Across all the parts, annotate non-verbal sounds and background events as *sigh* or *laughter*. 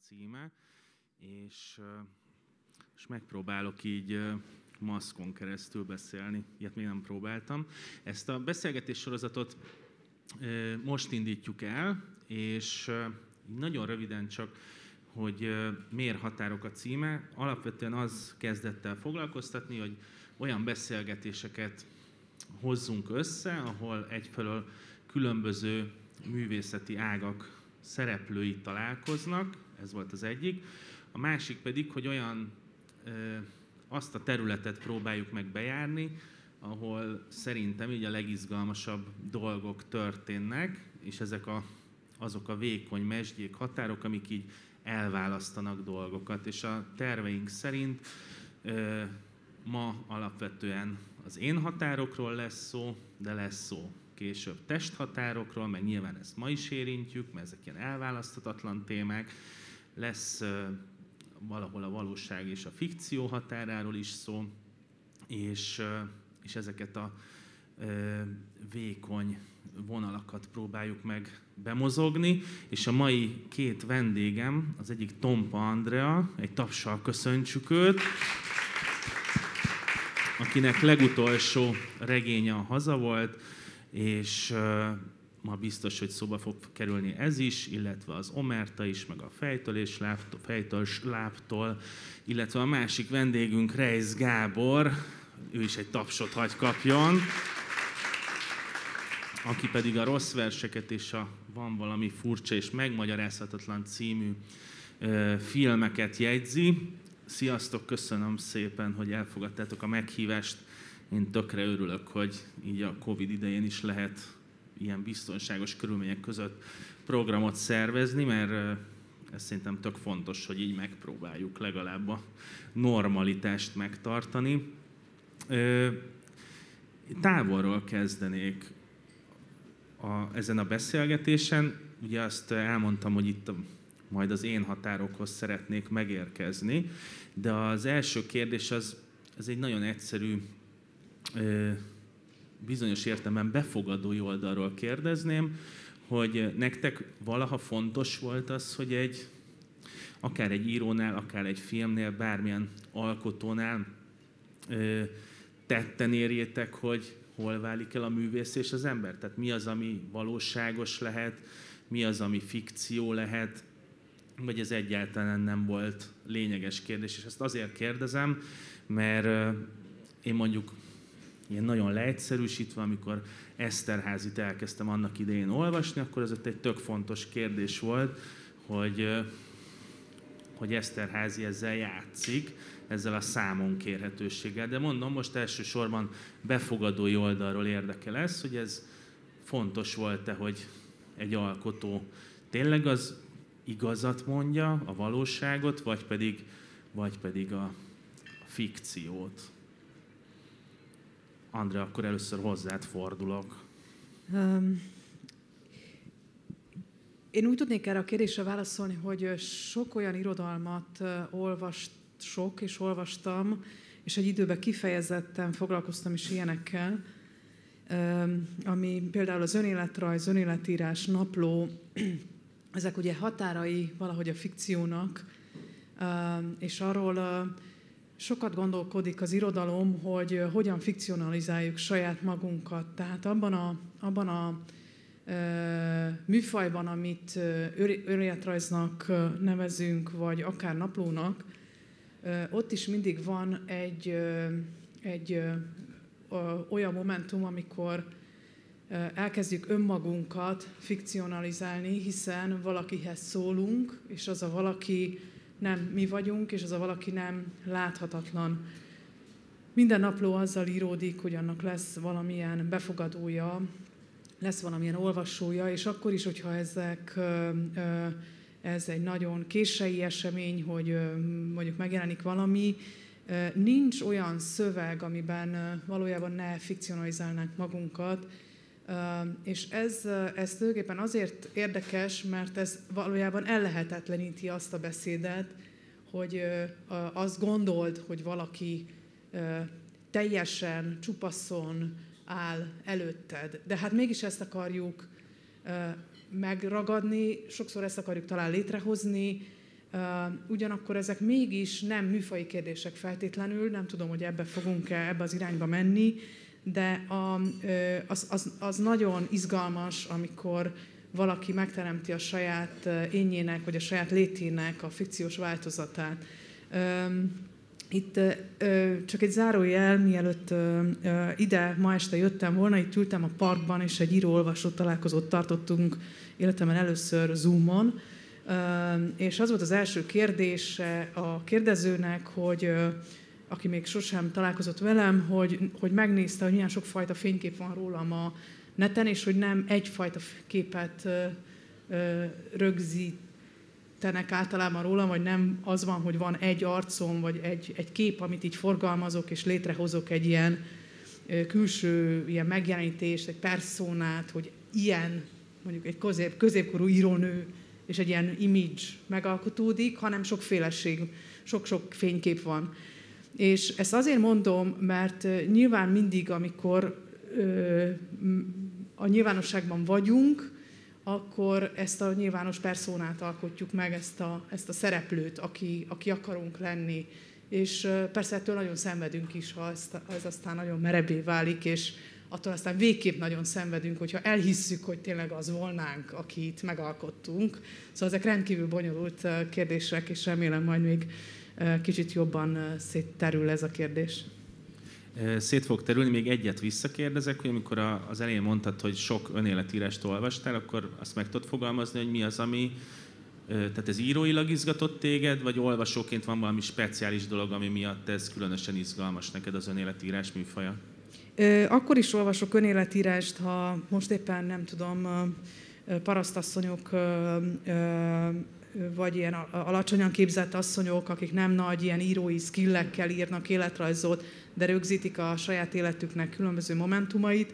címe, és, és megpróbálok így maszkon keresztül beszélni, ilyet még nem próbáltam. Ezt a beszélgetés sorozatot most indítjuk el, és nagyon röviden csak, hogy miért határok a címe. Alapvetően az kezdett el foglalkoztatni, hogy olyan beszélgetéseket hozzunk össze, ahol egyfelől különböző művészeti ágak szereplői találkoznak, ez volt az egyik. A másik pedig, hogy olyan azt a területet próbáljuk meg bejárni, ahol szerintem így a legizgalmasabb dolgok történnek, és ezek a, azok a vékony mesdjék, határok, amik így elválasztanak dolgokat. És a terveink szerint ö, ma alapvetően az én határokról lesz szó, de lesz szó később testhatárokról, meg nyilván ezt ma is érintjük, mert ezek ilyen elválaszthatatlan témák. Lesz valahol a valóság és a fikció határáról is szó, és, és ezeket a vékony vonalakat próbáljuk meg bemozogni, és a mai két vendégem, az egyik Tompa Andrea, egy tapsal köszöntsük őt, akinek legutolsó regénye a haza volt, és ma biztos, hogy szóba fog kerülni ez is, illetve az Omerta is, meg a fejtől és láptól, fejtől láptól, illetve a másik vendégünk Reis Gábor, ő is egy tapsot hagy kapjon, aki pedig a rossz verseket és a Van valami furcsa és megmagyarázhatatlan című ö, filmeket jegyzi. Sziasztok, köszönöm szépen, hogy elfogadtátok a meghívást. Én tökre örülök, hogy így a Covid idején is lehet ilyen biztonságos körülmények között programot szervezni, mert ez szerintem tök fontos, hogy így megpróbáljuk legalább a normalitást megtartani. Távolról kezdenék a, ezen a beszélgetésen. Ugye azt elmondtam, hogy itt majd az én határokhoz szeretnék megérkezni, de az első kérdés az, az egy nagyon egyszerű bizonyos értelemben befogadó oldalról kérdezném, hogy nektek valaha fontos volt az, hogy egy, akár egy írónál, akár egy filmnél, bármilyen alkotónál ö, tetten érjétek, hogy hol válik el a művész és az ember? Tehát mi az, ami valóságos lehet, mi az, ami fikció lehet, vagy ez egyáltalán nem volt lényeges kérdés. És ezt azért kérdezem, mert én mondjuk ilyen nagyon leegyszerűsítve, amikor Eszterházit elkezdtem annak idején olvasni, akkor ez ott egy tök fontos kérdés volt, hogy, hogy Eszterházi ezzel játszik, ezzel a számon kérhetőséggel. De mondom, most elsősorban befogadói oldalról érdekel ez, hogy ez fontos volt-e, hogy egy alkotó tényleg az igazat mondja, a valóságot, vagy pedig, vagy pedig a, a fikciót. Andrea, akkor először hozzád fordulok. Um, én úgy tudnék erre a kérdésre válaszolni, hogy sok olyan irodalmat olvasok és olvastam, és egy időben kifejezetten foglalkoztam is ilyenekkel, ami például az önéletrajz, önéletírás, napló, *clears throat* ezek ugye határai valahogy a fikciónak, és arról sokat gondolkodik az irodalom, hogy hogyan fikcionalizáljuk saját magunkat. Tehát abban a, abban a műfajban, amit önéletrajznak nevezünk, vagy akár naplónak, ott is mindig van egy, egy olyan momentum, amikor elkezdjük önmagunkat fikcionalizálni, hiszen valakihez szólunk, és az a valaki nem mi vagyunk, és az a valaki nem láthatatlan. Minden napló azzal íródik, hogy annak lesz valamilyen befogadója, lesz valamilyen olvasója, és akkor is, hogyha ezek, ez egy nagyon késői esemény, hogy mondjuk megjelenik valami, nincs olyan szöveg, amiben valójában ne fikcionalizálnánk magunkat, és ez, ez tulajdonképpen azért érdekes, mert ez valójában ellehetetleníti azt a beszédet, hogy azt gondold, hogy valaki teljesen csupaszon áll előtted. De hát mégis ezt akarjuk megragadni, sokszor ezt akarjuk talán létrehozni, Ugyanakkor ezek mégis nem műfai kérdések feltétlenül, nem tudom, hogy ebbe fogunk-e ebbe az irányba menni, de a, az, az, az nagyon izgalmas, amikor valaki megteremti a saját énjének, vagy a saját létének a fikciós változatát. Itt csak egy zárójel, mielőtt ide ma este jöttem volna, itt ültem a parkban, és egy író-olvasó találkozót tartottunk életemben először Zoomon, és az volt az első kérdése a kérdezőnek, hogy aki még sosem találkozott velem, hogy, hogy megnézte, hogy milyen sokfajta fénykép van rólam a neten, és hogy nem egyfajta képet rögzítenek általában rólam, vagy nem az van, hogy van egy arcom, vagy egy, egy kép, amit így forgalmazok, és létrehozok egy ilyen külső ilyen megjelenítést, egy perszónát, hogy ilyen, mondjuk egy közép, középkorú írónő, és egy ilyen image megalkotódik, hanem sokféleség, sok-sok fénykép van. És ezt azért mondom, mert nyilván mindig, amikor a nyilvánosságban vagyunk, akkor ezt a nyilvános perszónát alkotjuk meg, ezt a, ezt a szereplőt, aki, aki akarunk lenni. És persze ettől nagyon szenvedünk is, ha ez, ez aztán nagyon merebé válik, és attól aztán végképp nagyon szenvedünk, hogyha elhisszük, hogy tényleg az volnánk, akit megalkottunk. Szóval ezek rendkívül bonyolult kérdések, és remélem majd még kicsit jobban szétterül ez a kérdés. Szét fog terülni, még egyet visszakérdezek, hogy amikor az elején mondtad, hogy sok önéletírást olvastál, akkor azt meg tudod fogalmazni, hogy mi az, ami, tehát ez íróilag izgatott téged, vagy olvasóként van valami speciális dolog, ami miatt ez különösen izgalmas neked az önéletírás műfaja? Akkor is olvasok önéletírást, ha most éppen nem tudom, parasztasszonyok vagy ilyen alacsonyan képzett asszonyok, akik nem nagy ilyen írói skillekkel írnak életrajzot, de rögzítik a saját életüknek különböző momentumait.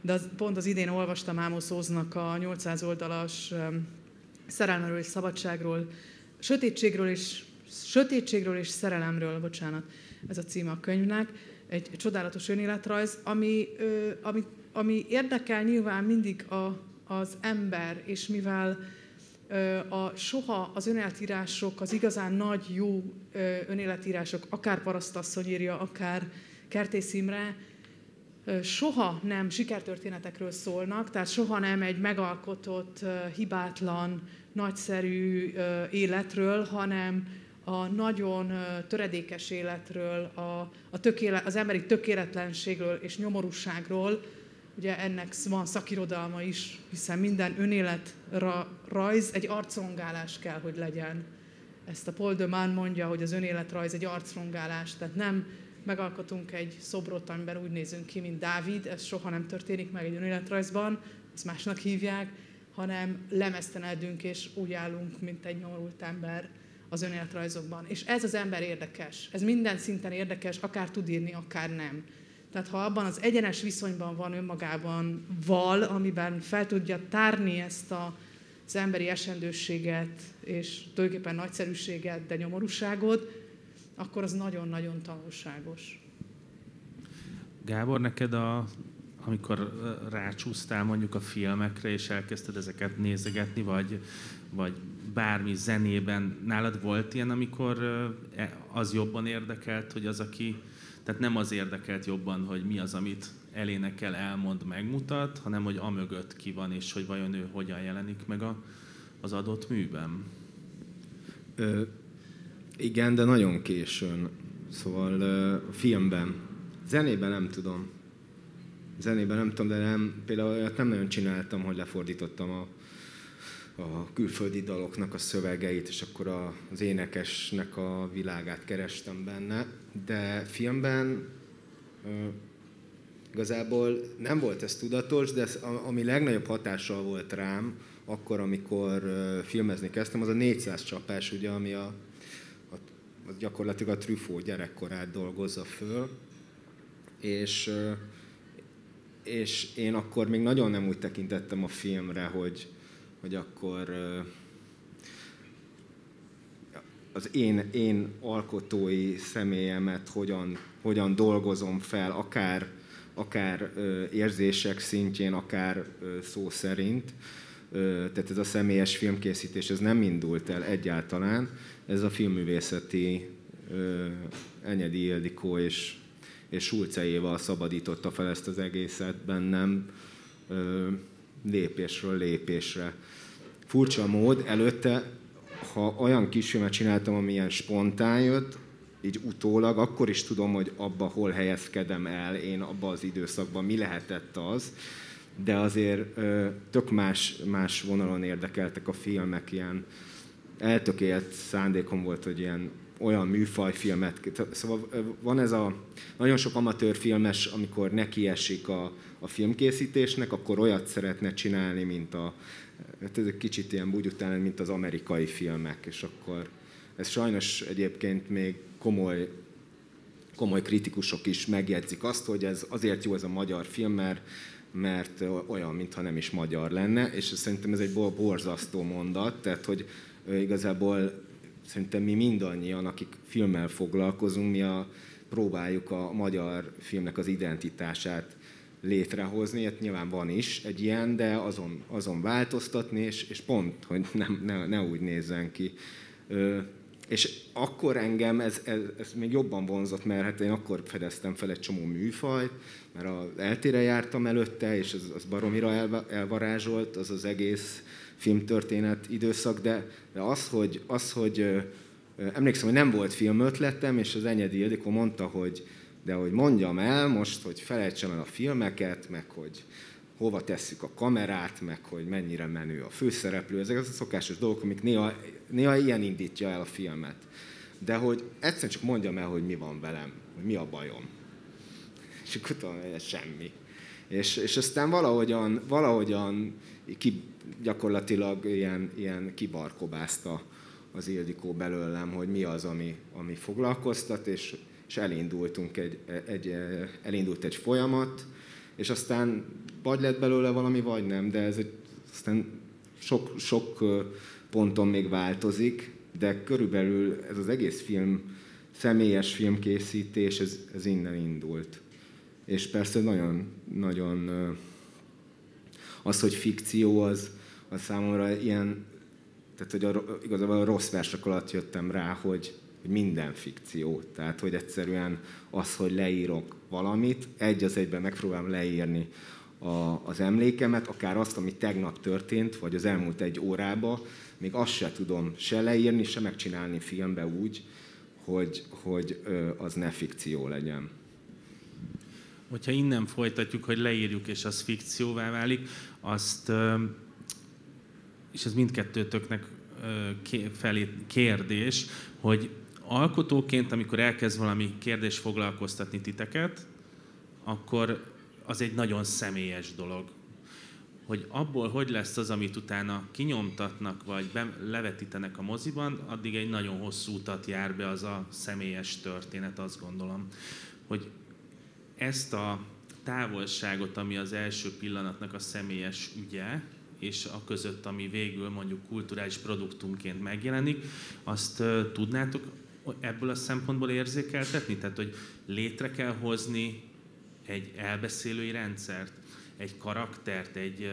De az, pont az idén olvastam Ámos Óznak a 800 oldalas szerelmről és szabadságról, sötétségről és, sötétségről és szerelemről, bocsánat, ez a címe a könyvnek, egy, csodálatos önéletrajz, ami, ami, ami érdekel nyilván mindig a, az ember, és mivel a, soha az önéletírások, az igazán nagy, jó önéletírások, akár Parasztasszony írja, akár Kertész Imre, soha nem sikertörténetekről szólnak, tehát soha nem egy megalkotott, hibátlan, nagyszerű életről, hanem a nagyon töredékes életről, a, a tökéle, az emberi tökéletlenségről és nyomorúságról, Ugye ennek van szakirodalma is, hiszen minden önélet rajz egy arcrongálás kell, hogy legyen. Ezt a Paul de Man mondja, hogy az önéletrajz egy arcrongálás, tehát nem megalkotunk egy szobrot, amiben úgy nézünk ki, mint Dávid, ez soha nem történik meg egy önéletrajzban, ezt másnak hívják, hanem lemesztenedünk és úgy állunk, mint egy nyomorult ember az önéletrajzokban. És ez az ember érdekes. Ez minden szinten érdekes, akár tud írni, akár nem. Tehát ha abban az egyenes viszonyban van önmagában val, amiben fel tudja tárni ezt a, az emberi esendőséget, és tulajdonképpen nagyszerűséget, de nyomorúságot, akkor az nagyon-nagyon tanulságos. Gábor, neked a, amikor rácsúsztál mondjuk a filmekre, és elkezdted ezeket nézegetni, vagy, vagy bármi zenében, nálad volt ilyen, amikor e, az jobban érdekelt, hogy az, aki tehát nem az érdekelt jobban, hogy mi az, amit elénekel, elmond, megmutat, hanem hogy amögött ki van, és hogy vajon ő hogyan jelenik meg a, az adott műben. Ö, igen, de nagyon későn. Szóval ö, filmben. Zenében nem tudom. Zenében nem tudom, de nem, például olyat nem nagyon csináltam, hogy lefordítottam a a külföldi daloknak a szövegeit, és akkor a, az énekesnek a világát kerestem benne. De filmben igazából nem volt ez tudatos, de ez, ami legnagyobb hatással volt rám, akkor, amikor filmezni kezdtem, az a 400 csapás, ugye, ami a, a, a gyakorlatilag a Truffaut gyerekkorát dolgozza föl, és és én akkor még nagyon nem úgy tekintettem a filmre, hogy, hogy akkor az én, én alkotói személyemet hogyan, hogyan dolgozom fel, akár, akár érzések szintjén, akár szó szerint. tehát ez a személyes filmkészítés, ez nem indult el egyáltalán. Ez a filmművészeti Enyedi Ildikó és, és Sulce Éva szabadította fel ezt az egészet bennem lépésről lépésre. Furcsa mód, előtte, ha olyan kisfilmet csináltam, ami ilyen spontán jött, így utólag, akkor is tudom, hogy abba hol helyezkedem el én abba az időszakban, mi lehetett az, de azért ö, tök más, más vonalon érdekeltek a filmek, ilyen eltökélt szándékom volt, hogy ilyen olyan műfajfilmet, szóval van ez a nagyon sok amatőr filmes, amikor nekiesik a, a filmkészítésnek, akkor olyat szeretne csinálni, mint a, hát ez egy kicsit ilyen búgyután, mint az amerikai filmek, és akkor ez sajnos egyébként még komoly, komoly kritikusok is megjegyzik azt, hogy ez azért jó ez a magyar film, mert, mert olyan, mintha nem is magyar lenne, és szerintem ez egy borzasztó mondat, tehát hogy igazából szerintem mi mindannyian, akik filmmel foglalkozunk, mi a, próbáljuk a magyar filmnek az identitását létrehozni, hát nyilván van is egy ilyen, de azon, azon változtatni, és, és pont, hogy nem, ne, ne úgy nézzen ki. Ö, és akkor engem ez, ez, ez még jobban vonzott, mert hát én akkor fedeztem fel egy csomó műfajt, mert az eltére jártam előtte, és az, az baromira elvarázsolt, az az egész filmtörténet időszak, de, de az, hogy, az, hogy emlékszem, hogy nem volt filmötletem, és az Enyedi Ildikó mondta, hogy de hogy mondjam el most, hogy felejtsem el a filmeket, meg hogy hova tesszük a kamerát, meg hogy mennyire menő a főszereplő, ezek az a szokásos dolgok, amik néha, néha ilyen indítja el a filmet. De hogy egyszerűen csak mondjam el, hogy mi van velem, hogy mi a bajom. És akkor tudom, hogy ez semmi. És, és aztán valahogyan, valahogyan ki, gyakorlatilag ilyen, ilyen kibarkobázta az Ildikó belőlem, hogy mi az, ami, ami foglalkoztat, és, és elindultunk egy, egy, elindult egy folyamat, és aztán vagy lett belőle valami, vagy nem, de ez egy, aztán sok, sok ponton még változik, de körülbelül ez az egész film, személyes filmkészítés, ez, ez innen indult. És persze nagyon, nagyon az, hogy fikció, az, az számomra ilyen, tehát hogy a, igazából a rossz versek alatt jöttem rá, hogy, hogy minden fikció. Tehát, hogy egyszerűen az, hogy leírok valamit, egy az egyben megpróbálom leírni a, az emlékemet, akár azt, ami tegnap történt, vagy az elmúlt egy órába, még azt se tudom se leírni, se megcsinálni filmbe úgy, hogy, hogy az ne fikció legyen. Hogyha innen folytatjuk, hogy leírjuk, és az fikcióvá válik, azt, és ez mindkettőtöknek felé kérdés, hogy alkotóként, amikor elkezd valami kérdés foglalkoztatni titeket, akkor az egy nagyon személyes dolog. Hogy abból hogy lesz az, amit utána kinyomtatnak, vagy be, levetítenek a moziban, addig egy nagyon hosszú utat jár be az a személyes történet, azt gondolom. Hogy ezt a távolságot, ami az első pillanatnak a személyes ügye, és a között, ami végül mondjuk kulturális produktumként megjelenik, azt tudnátok ebből a szempontból érzékeltetni? Tehát, hogy létre kell hozni egy elbeszélői rendszert, egy karaktert, egy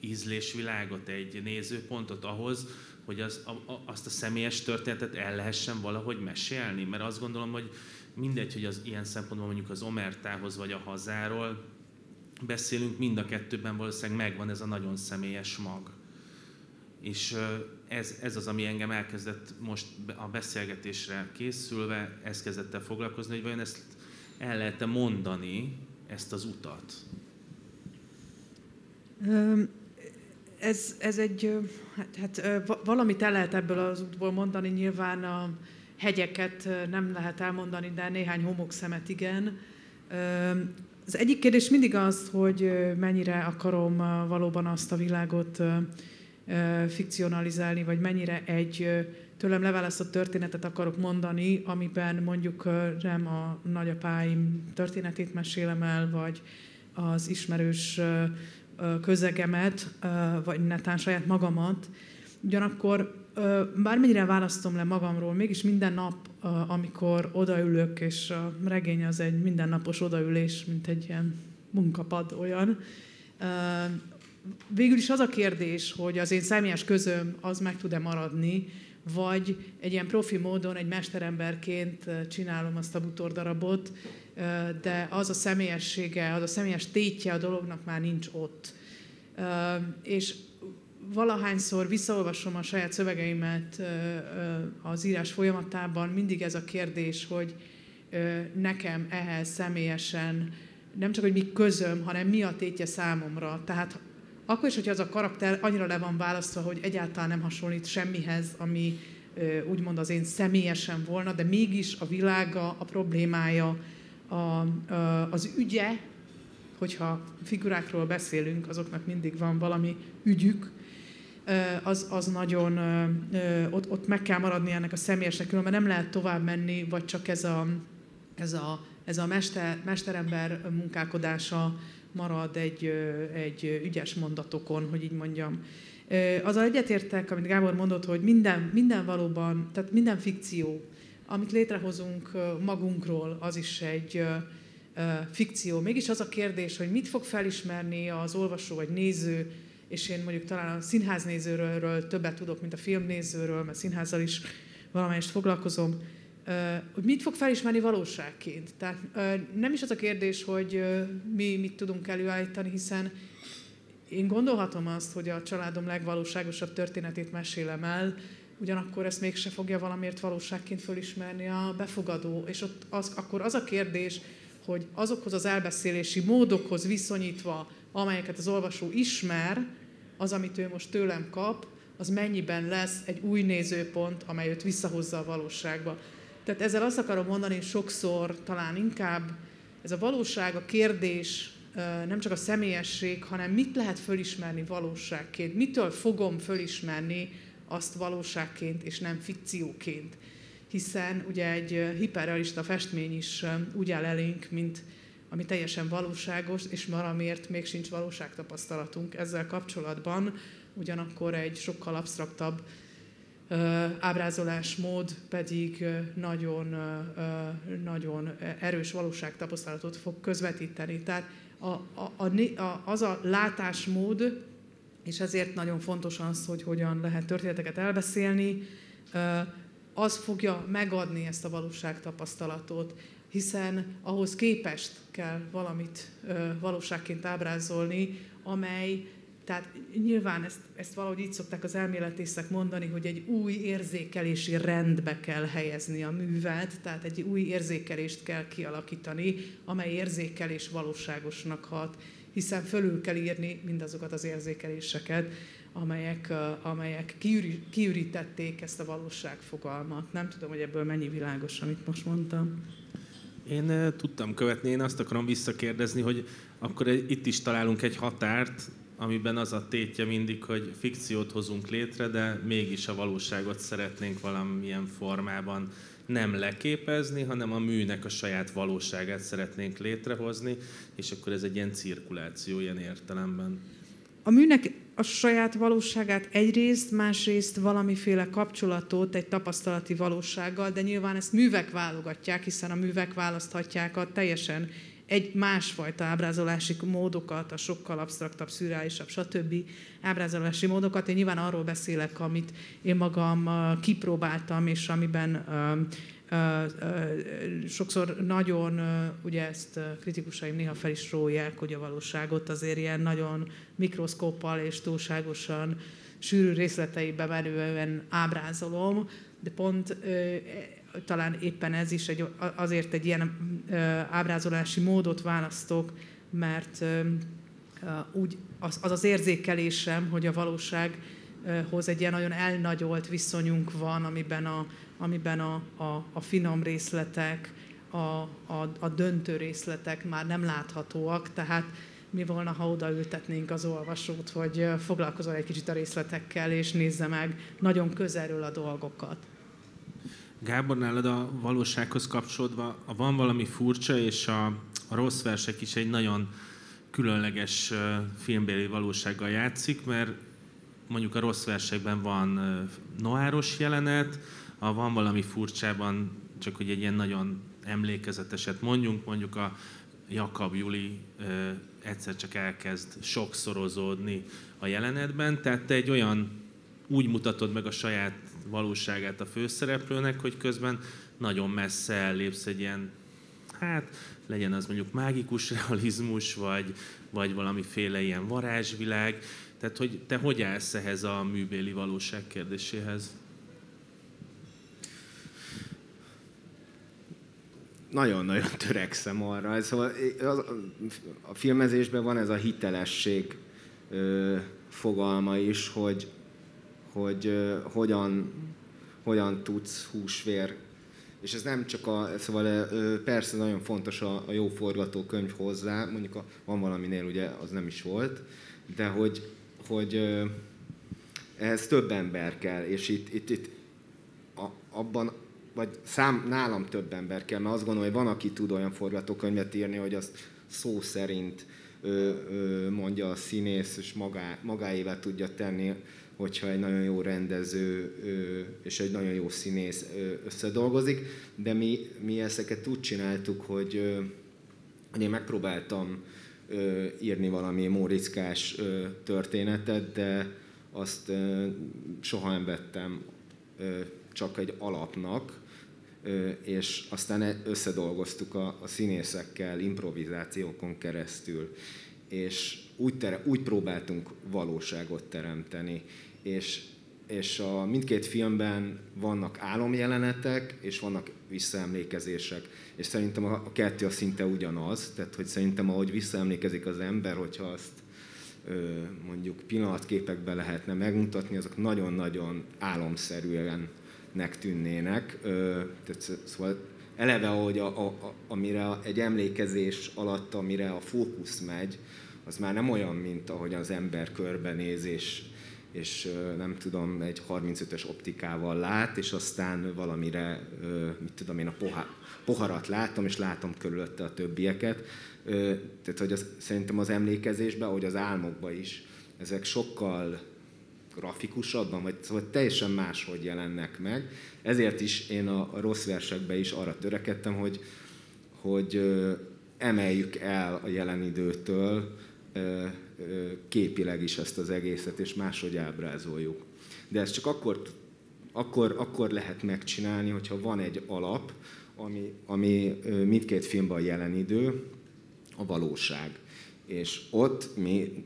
ízlésvilágot, egy nézőpontot ahhoz, hogy az, a, a, azt a személyes történetet el lehessen valahogy mesélni. Mert azt gondolom, hogy mindegy, hogy az ilyen szempontból mondjuk az omertához vagy a hazáról beszélünk, mind a kettőben valószínűleg megvan ez a nagyon személyes mag. És ez, ez az, ami engem elkezdett most a beszélgetésre készülve, ez kezdett el foglalkozni, hogy vajon ezt el lehet-e mondani, ezt az utat? Ez, ez egy, hát, hát valamit el lehet ebből az útból mondani, nyilván a hegyeket nem lehet elmondani, de néhány homokszemet igen. Az egyik kérdés mindig az, hogy mennyire akarom valóban azt a világot fikcionalizálni, vagy mennyire egy tőlem leválasztott történetet akarok mondani, amiben mondjuk nem a nagyapáim történetét mesélem el, vagy az ismerős közegemet, vagy netán saját magamat. Ugyanakkor bármennyire választom le magamról, mégis minden nap, amikor odaülök, és a regény az egy mindennapos odaülés, mint egy ilyen munkapad olyan, végül is az a kérdés, hogy az én személyes közöm az meg tud-e maradni, vagy egy ilyen profi módon egy mesteremberként csinálom azt a butordarabot, de az a személyessége, az a személyes tétje a dolognak már nincs ott. És valahányszor visszaolvasom a saját szövegeimet az írás folyamatában, mindig ez a kérdés, hogy nekem ehhez személyesen nem csak, hogy mi közöm, hanem mi a tétje számomra. Tehát akkor is, hogyha az a karakter annyira le van választva, hogy egyáltalán nem hasonlít semmihez, ami úgymond az én személyesen volna, de mégis a világa, a problémája, a, az ügye, hogyha figurákról beszélünk, azoknak mindig van valami ügyük, az, az nagyon, ott, ott meg kell maradni ennek a személyesnek, különben nem lehet tovább menni, vagy csak ez a, ez a, ez a mester, mesterember munkálkodása marad egy, egy ügyes mondatokon, hogy így mondjam. Az egyetértek, amit Gábor mondott, hogy minden, minden valóban, tehát minden fikció, amit létrehozunk magunkról, az is egy fikció. Mégis az a kérdés, hogy mit fog felismerni az olvasó vagy néző, és én mondjuk talán a színháznézőről többet tudok, mint a filmnézőről, mert színházzal is valamelyest foglalkozom, hogy mit fog felismerni valóságként. Tehát nem is az a kérdés, hogy mi mit tudunk előállítani, hiszen én gondolhatom azt, hogy a családom legvalóságosabb történetét mesélem el, ugyanakkor ezt mégse fogja valamiért valóságként fölismerni a befogadó. És ott az, akkor az a kérdés, hogy azokhoz az elbeszélési módokhoz viszonyítva, amelyeket az olvasó ismer, az, amit ő most tőlem kap, az mennyiben lesz egy új nézőpont, amely őt visszahozza a valóságba. Tehát ezzel azt akarom mondani, hogy sokszor talán inkább ez a valóság, a kérdés, nem csak a személyesség, hanem mit lehet fölismerni valóságként, mitől fogom fölismerni azt valóságként, és nem fikcióként. Hiszen ugye egy hiperrealista festmény is úgy áll elénk, mint ami teljesen valóságos, és valamiért még sincs valóságtapasztalatunk ezzel kapcsolatban, ugyanakkor egy sokkal absztraktabb ábrázolásmód pedig nagyon, nagyon erős valóságtapasztalatot fog közvetíteni. Tehát a, a, a, az a látásmód, és ezért nagyon fontos az, hogy hogyan lehet történeteket elbeszélni, az fogja megadni ezt a valóságtapasztalatot, hiszen ahhoz képest kell valamit valóságként ábrázolni, amely tehát nyilván ezt, ezt valahogy így szokták az elméletészek mondani, hogy egy új érzékelési rendbe kell helyezni a művet, tehát egy új érzékelést kell kialakítani, amely érzékelés valóságosnak hat, hiszen fölül kell írni mindazokat az érzékeléseket, amelyek, amelyek kiürítették ezt a valóságfogalmat. Nem tudom, hogy ebből mennyi világos, amit most mondtam. Én tudtam követni, én azt akarom visszakérdezni, hogy akkor itt is találunk egy határt, amiben az a tétje mindig, hogy fikciót hozunk létre, de mégis a valóságot szeretnénk valamilyen formában nem leképezni, hanem a műnek a saját valóságát szeretnénk létrehozni, és akkor ez egy ilyen cirkuláció ilyen értelemben. A műnek a saját valóságát egyrészt, másrészt valamiféle kapcsolatot egy tapasztalati valósággal, de nyilván ezt művek válogatják, hiszen a művek választhatják a teljesen egy másfajta ábrázolási módokat, a sokkal absztraktabb, szürreálisabb, stb. ábrázolási módokat. Én nyilván arról beszélek, amit én magam kipróbáltam, és amiben sokszor nagyon, ugye ezt kritikusaim néha fel is rólják, hogy a valóságot azért ilyen nagyon mikroszkóppal és túlságosan sűrű részleteibe menően ábrázolom, de pont talán éppen ez is egy, azért egy ilyen ábrázolási módot választok, mert úgy az, az az érzékelésem, hogy a valósághoz egy ilyen nagyon elnagyolt viszonyunk van, amiben a, amiben a, a, a finom részletek, a, a, a döntő részletek már nem láthatóak, tehát mi volna, ha odaültetnénk az olvasót, hogy foglalkozol egy kicsit a részletekkel, és nézze meg nagyon közelről a dolgokat. Gábor, nálad a valósághoz kapcsolódva van valami furcsa, és a, a rossz versek is egy nagyon különleges filmbéli valósággal játszik, mert mondjuk a rossz versekben van noáros jelenet, ha van valami furcsában, csak hogy egy ilyen nagyon emlékezeteset mondjunk, mondjuk a Jakab Juli egyszer csak elkezd sokszorozódni a jelenetben, tehát te egy olyan úgy mutatod meg a saját valóságát a főszereplőnek, hogy közben nagyon messze ellépsz egy ilyen, hát legyen az mondjuk mágikus realizmus, vagy, vagy valamiféle ilyen varázsvilág. Tehát, hogy te hogy állsz ehhez a műbéli valóság kérdéséhez? Nagyon-nagyon törekszem arra. Szóval a filmezésben van ez a hitelesség fogalma is, hogy, hogy hogyan, hogyan tudsz húsvér. És ez nem csak a, szóval persze nagyon fontos a, a jó forgatókönyv hozzá, mondjuk a, van valaminél ugye az nem is volt, de hogy, hogy ehhez több ember kell, és itt, itt, itt a, abban, vagy szám, nálam több ember kell, mert azt gondolom, hogy van, aki tud olyan forgatókönyvet írni, hogy azt szó szerint ö, ö, mondja a színész, és magá, magáével tudja tenni hogyha egy nagyon jó rendező és egy nagyon jó színész összedolgozik, de mi, mi ezeket úgy csináltuk, hogy, hogy én megpróbáltam írni valami mórickás történetet, de azt soha nem vettem csak egy alapnak, és aztán összedolgoztuk a, a színészekkel improvizációkon keresztül, és úgy, tere, úgy próbáltunk valóságot teremteni és, és a mindkét filmben vannak álomjelenetek, és vannak visszaemlékezések. És szerintem a, a kettő a szinte ugyanaz, tehát hogy szerintem ahogy visszaemlékezik az ember, hogyha azt ö, mondjuk pillanatképekbe lehetne megmutatni, azok nagyon-nagyon álomszerűen tűnnének. Ö, tehát, szóval eleve, ahogy a, a, a, amire egy emlékezés alatt, amire a fókusz megy, az már nem olyan, mint ahogy az ember körbenéz, és és nem tudom, egy 35-ös optikával lát, és aztán valamire, mit tudom én, a poharat látom, és látom körülötte a többieket. Tehát, hogy az, szerintem az emlékezésben, ahogy az álmokban is, ezek sokkal grafikusabban, vagy szóval teljesen máshogy jelennek meg. Ezért is én a rossz versekben is arra törekedtem, hogy, hogy emeljük el a jelen időtől képileg is ezt az egészet, és máshogy ábrázoljuk. De ezt csak akkor, akkor, akkor lehet megcsinálni, hogyha van egy alap, ami, ami mindkét filmben jelen idő, a valóság. És ott mi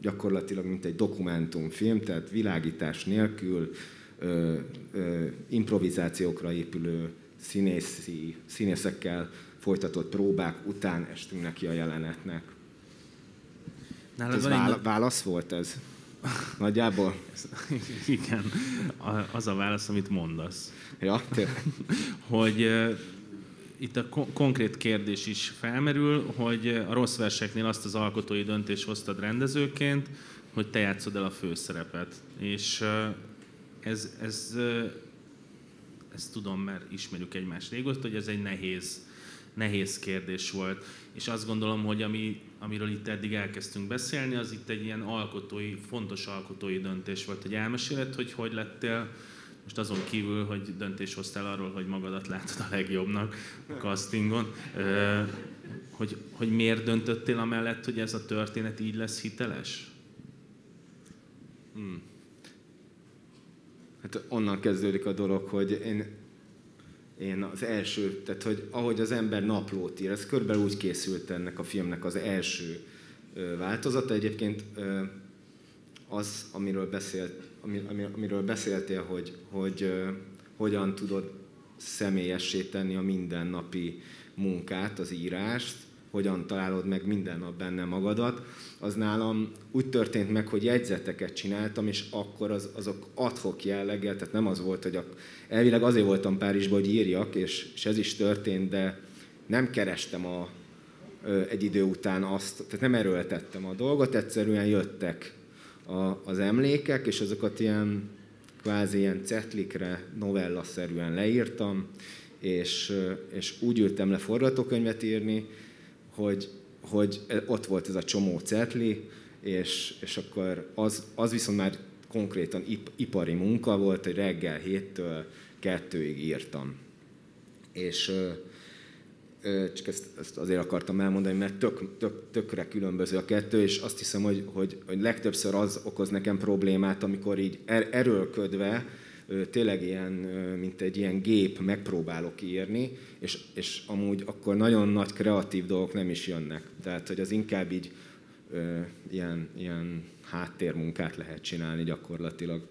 gyakorlatilag mint egy dokumentumfilm, tehát világítás nélkül improvizációkra épülő színészi, színészekkel folytatott próbák után estünk neki a jelenetnek. Nálad ez vála- egy... válasz volt ez? Nagyjából? *laughs* Igen, az a válasz, amit mondasz. Ja, *laughs* hogy uh, itt a ko- konkrét kérdés is felmerül, hogy a rossz verseknél azt az alkotói döntés hoztad rendezőként, hogy te játszod el a főszerepet. És uh, ez, ez, uh, ezt tudom, mert ismerjük egymást régóta, hogy ez egy nehéz, nehéz kérdés volt. És azt gondolom, hogy ami amiről itt eddig elkezdtünk beszélni, az itt egy ilyen alkotói, fontos alkotói döntés volt, hogy elmeséled, hogy hogy lettél, most azon kívül, hogy döntés hoztál arról, hogy magadat látod a legjobbnak a castingon, hogy, hogy miért döntöttél amellett, hogy ez a történet így lesz hiteles? Hmm. Hát onnan kezdődik a dolog, hogy én én az első, tehát hogy ahogy az ember naplót ír, ez körülbelül úgy készült ennek a filmnek az első változata. Egyébként az, amiről, beszélt, amiről beszéltél, hogy, hogy hogyan tudod személyessé tenni a mindennapi munkát, az írást, hogyan találod meg minden nap benne magadat, az nálam úgy történt meg, hogy jegyzeteket csináltam, és akkor az, azok adhok jelleggel, tehát nem az volt, hogy a, elvileg azért voltam Párizsban, hogy írjak, és, és ez is történt, de nem kerestem a, egy idő után azt, tehát nem erőltettem a dolgot, egyszerűen jöttek a, az emlékek, és azokat ilyen kvázi ilyen cetlikre, novellaszerűen leírtam, és, és úgy ültem le forgatókönyvet írni, hogy, hogy ott volt ez a csomó cetli, és, és akkor az, az viszont már konkrétan ip, ipari munka volt, hogy reggel héttől kettőig írtam. És, csak ezt, ezt azért akartam elmondani, mert tök, tök, tökre különböző a kettő, és azt hiszem, hogy, hogy, hogy legtöbbször az okoz nekem problémát, amikor így er, erőlködve, tényleg ilyen, mint egy ilyen gép megpróbálok írni, és, és amúgy akkor nagyon nagy kreatív dolgok nem is jönnek. Tehát, hogy az inkább így ilyen, ilyen háttérmunkát lehet csinálni gyakorlatilag.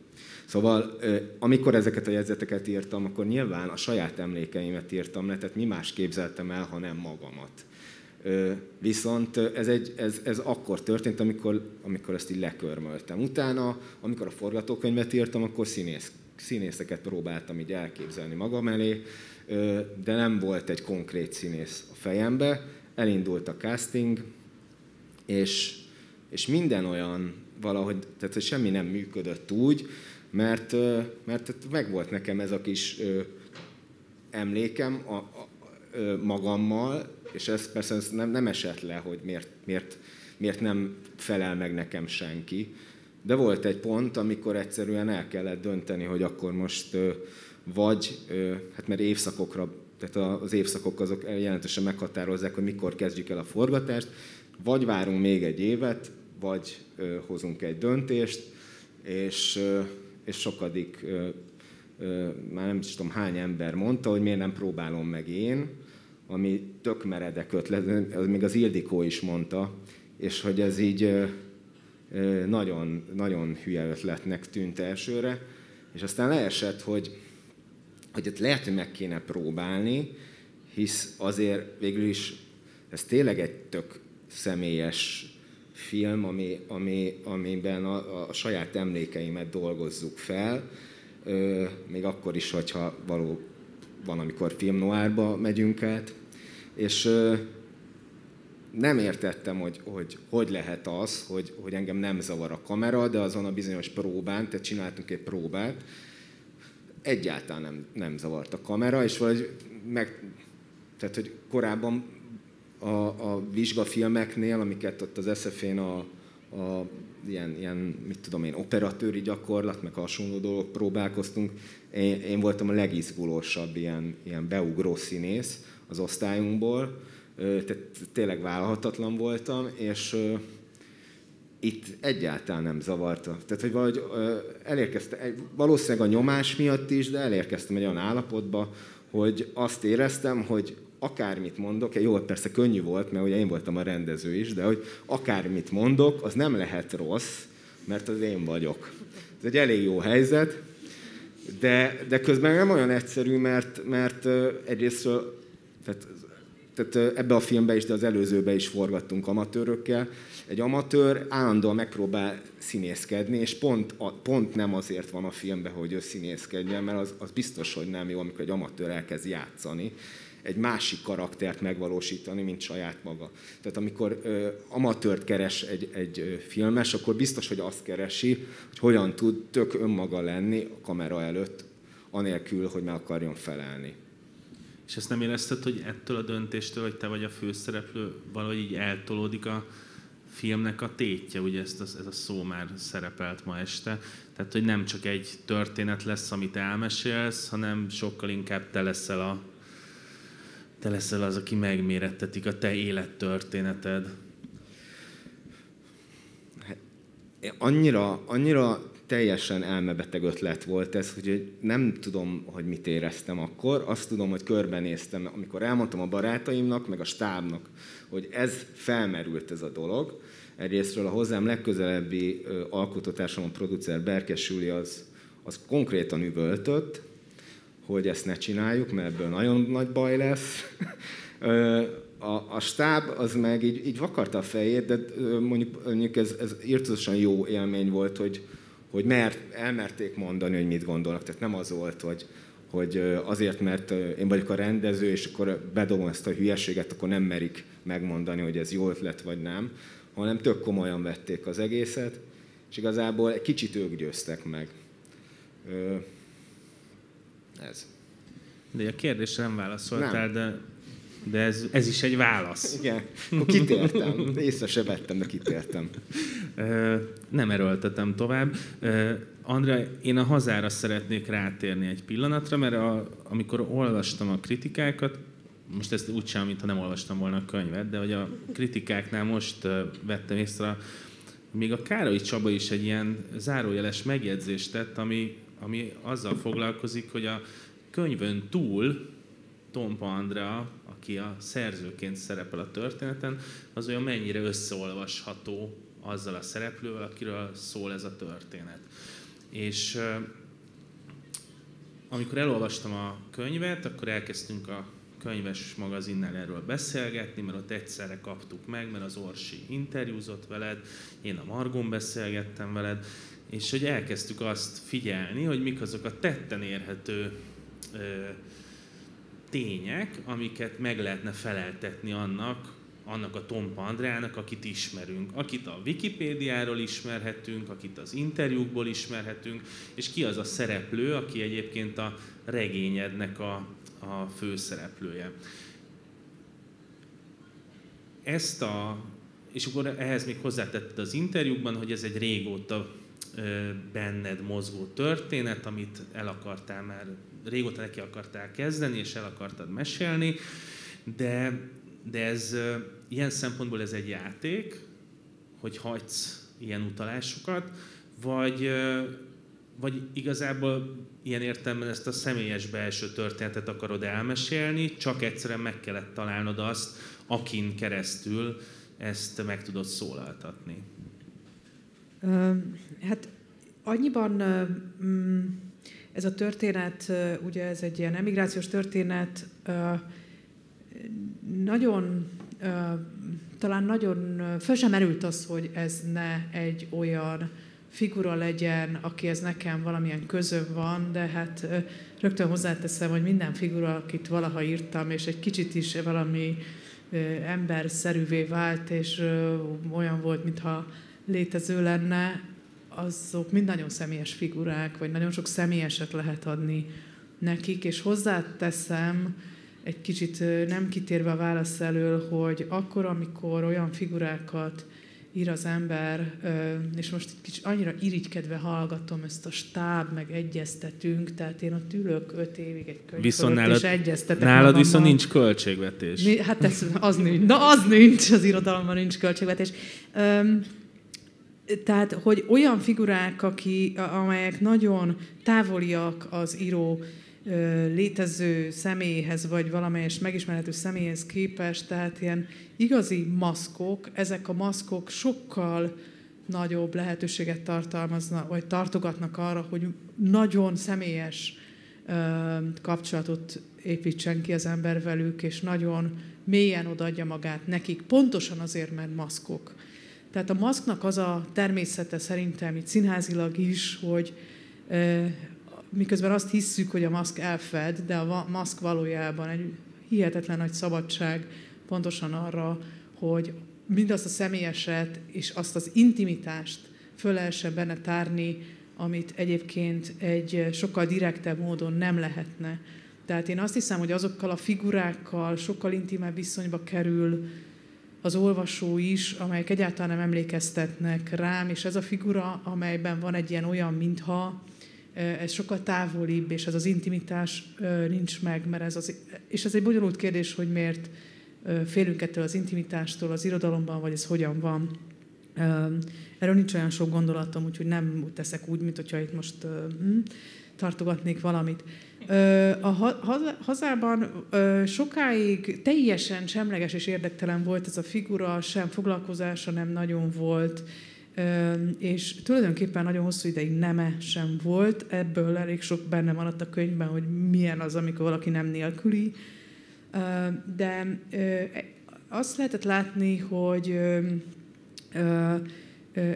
Szóval amikor ezeket a jegyzeteket írtam, akkor nyilván a saját emlékeimet írtam le, tehát mi más képzeltem el, ha nem magamat. Viszont ez, egy, ez, ez akkor történt, amikor, amikor ezt így lekörmöltem. Utána, amikor a forgatókönyvet írtam, akkor színész, színészeket próbáltam így elképzelni magam elé, de nem volt egy konkrét színész a fejembe. Elindult a casting, és, és minden olyan valahogy, tehát hogy semmi nem működött úgy, mert, mert megvolt nekem ez a kis emlékem a, a, magammal, és ez persze ez nem, nem esett le, hogy miért, miért, miért nem felel meg nekem senki. De volt egy pont, amikor egyszerűen el kellett dönteni, hogy akkor most vagy, hát mert évszakokra, tehát az évszakok azok jelentősen meghatározzák, hogy mikor kezdjük el a forgatást, vagy várunk még egy évet, vagy hozunk egy döntést, és és sokadik, már nem is tudom hány ember mondta, hogy miért nem próbálom meg én, ami tök meredek ötlet, még az Ildikó is mondta, és hogy ez így nagyon, nagyon hülye ötletnek tűnt elsőre, és aztán leesett, hogy, hogy lehet, hogy meg kéne próbálni, hisz azért végül is ez tényleg egy tök személyes film, ami, ami, amiben a, a saját emlékeimet dolgozzuk fel, még akkor is, hogyha való van, amikor film noárba megyünk át, és nem értettem, hogy, hogy hogy lehet az, hogy, hogy engem nem zavar a kamera, de azon a bizonyos próbán, tehát csináltunk egy próbát, egyáltalán nem, nem zavart a kamera, és vagy meg, tehát hogy korábban a, a vizsgafilmeknél, amiket ott az SF-én a, a ilyen, ilyen, mit tudom én, operatőri gyakorlat, meg hasonló dolgok próbálkoztunk. Én, én voltam a legizgulósabb ilyen, ilyen beugró színész az osztályunkból, tehát tényleg vállalhatatlan voltam, és itt egyáltalán nem zavarta. Tehát, hogy valahogy elérkeztem, valószínűleg a nyomás miatt is, de elérkeztem egy olyan állapotba, hogy azt éreztem, hogy akármit mondok, jó, persze könnyű volt, mert ugye én voltam a rendező is, de hogy akármit mondok, az nem lehet rossz, mert az én vagyok. Ez egy elég jó helyzet, de, de közben nem olyan egyszerű, mert, mert egyrészt tehát, tehát ebbe a filmbe is, de az előzőbe is forgattunk amatőrökkel. Egy amatőr állandóan megpróbál színészkedni, és pont, pont nem azért van a filmben, hogy ő színészkedjen, mert az, az biztos, hogy nem jó, amikor egy amatőr elkezd játszani egy másik karaktert megvalósítani, mint saját maga. Tehát amikor ö, amatőrt keres egy, egy filmes, akkor biztos, hogy azt keresi, hogy hogyan tud tök önmaga lenni a kamera előtt, anélkül, hogy meg akarjon felelni. És ezt nem érezted, hogy ettől a döntéstől, hogy te vagy a főszereplő, valahogy így eltolódik a filmnek a tétje, ugye ezt, ez a szó már szerepelt ma este. Tehát, hogy nem csak egy történet lesz, amit elmesélsz, hanem sokkal inkább te leszel a te leszel az, aki megmérettetik a te élettörténeted. Hát, annyira, annyira teljesen elmebeteg ötlet volt ez, hogy nem tudom, hogy mit éreztem akkor. Azt tudom, hogy körbenéztem, amikor elmondtam a barátaimnak, meg a stábnak, hogy ez felmerült ez a dolog. Egyrésztről a hozzám legközelebbi alkotótársam, a producer Berkes Júli, az, az konkrétan üvöltött, hogy ezt ne csináljuk, mert ebből nagyon nagy baj lesz. A, a stáb az meg így, így vakarta a fejét, de mondjuk, mondjuk ez, ez írtózatosan jó élmény volt, hogy, hogy mert, elmerték mondani, hogy mit gondolnak. Tehát nem az volt, hogy, hogy azért, mert én vagyok a rendező, és akkor bedobom ezt a hülyeséget, akkor nem merik megmondani, hogy ez jó ötlet vagy nem, hanem tök komolyan vették az egészet, és igazából egy kicsit ők győztek meg. Ez. De a kérdésre nem válaszoltál, nem. de, de ez, ez is egy válasz. Igen, akkor kitértem. Észre se vettem, de kitértem. nem erőltetem tovább. Andrea, én a hazára szeretnék rátérni egy pillanatra, mert a, amikor olvastam a kritikákat, most ezt úgy sem, mintha nem olvastam volna a könyvet, de hogy a kritikáknál most vettem észre, még a Károly Csaba is egy ilyen zárójeles megjegyzést tett, ami, ami azzal foglalkozik, hogy a könyvön túl Tompa Andrea, aki a szerzőként szerepel a történeten, az olyan mennyire összeolvasható azzal a szereplővel, akiről szól ez a történet. És amikor elolvastam a könyvet, akkor elkezdtünk a könyves magazinnál erről beszélgetni, mert ott egyszerre kaptuk meg, mert az Orsi interjúzott veled, én a Margon beszélgettem veled, és hogy elkezdtük azt figyelni, hogy mik azok a tetten érhető ö, tények, amiket meg lehetne feleltetni annak, annak a Tompa Andrának, akit ismerünk, akit a Wikipédiáról ismerhetünk, akit az interjúkból ismerhetünk, és ki az a szereplő, aki egyébként a regényednek a, a főszereplője. Ezt a, és akkor ehhez még hozzátetted az interjúkban, hogy ez egy régóta benned mozgó történet, amit el akartál már, régóta neki akartál kezdeni, és el akartad mesélni, de, de ez ilyen szempontból ez egy játék, hogy hagysz ilyen utalásokat, vagy, vagy igazából ilyen értelemben ezt a személyes belső történetet akarod elmesélni, csak egyszerűen meg kellett találnod azt, akin keresztül ezt meg tudod szólaltatni. Hát annyiban mm, ez a történet, ugye ez egy ilyen emigrációs történet, nagyon, talán nagyon föl sem merült az, hogy ez ne egy olyan figura legyen, akihez nekem valamilyen közöm van, de hát rögtön hozzáteszem, hogy minden figura, akit valaha írtam, és egy kicsit is valami emberszerűvé vált, és olyan volt, mintha létező lenne, azok mind nagyon személyes figurák, vagy nagyon sok személyeset lehet adni nekik, és hozzáteszem, egy kicsit nem kitérve a válasz elől, hogy akkor, amikor olyan figurákat ír az ember, és most egy kicsit annyira irigykedve hallgatom ezt a stáb, meg egyeztetünk, tehát én ott ülök öt évig egy könyv viszont nálad, és egyeztetek Nálad magammal. viszont nincs költségvetés. Hát ez, az nincs. Na, az nincs, az irodalomban nincs költségvetés. Um, tehát, hogy olyan figurák, aki, amelyek nagyon távoliak az író létező személyhez, vagy valamelyes megismerhető személyhez képest, tehát ilyen igazi maszkok, ezek a maszkok sokkal nagyobb lehetőséget tartalmaznak, vagy tartogatnak arra, hogy nagyon személyes kapcsolatot építsen ki az ember velük, és nagyon mélyen odaadja magát nekik, pontosan azért, mert maszkok. Tehát a maszknak az a természete szerintem itt színházilag is, hogy miközben azt hisszük, hogy a maszk elfed, de a maszk valójában egy hihetetlen nagy szabadság pontosan arra, hogy mindazt a személyeset és azt az intimitást föl lehessen benne tárni, amit egyébként egy sokkal direktebb módon nem lehetne. Tehát én azt hiszem, hogy azokkal a figurákkal sokkal intimebb viszonyba kerül az olvasó is, amelyek egyáltalán nem emlékeztetnek rám, és ez a figura, amelyben van egy ilyen olyan, mintha, ez sokkal távolibb, és ez az intimitás nincs meg, mert ez az, és ez egy bonyolult kérdés, hogy miért félünk ettől az intimitástól az irodalomban, vagy ez hogyan van. Erről nincs olyan sok gondolatom, úgyhogy nem teszek úgy, mint hogyha itt most hm, tartogatnék valamit. A hazában sokáig teljesen semleges és érdektelen volt ez a figura, sem foglalkozása nem nagyon volt, és tulajdonképpen nagyon hosszú ideig neme sem volt, ebből elég sok benne maradt a könyvben, hogy milyen az, amikor valaki nem nélküli. De azt lehetett látni, hogy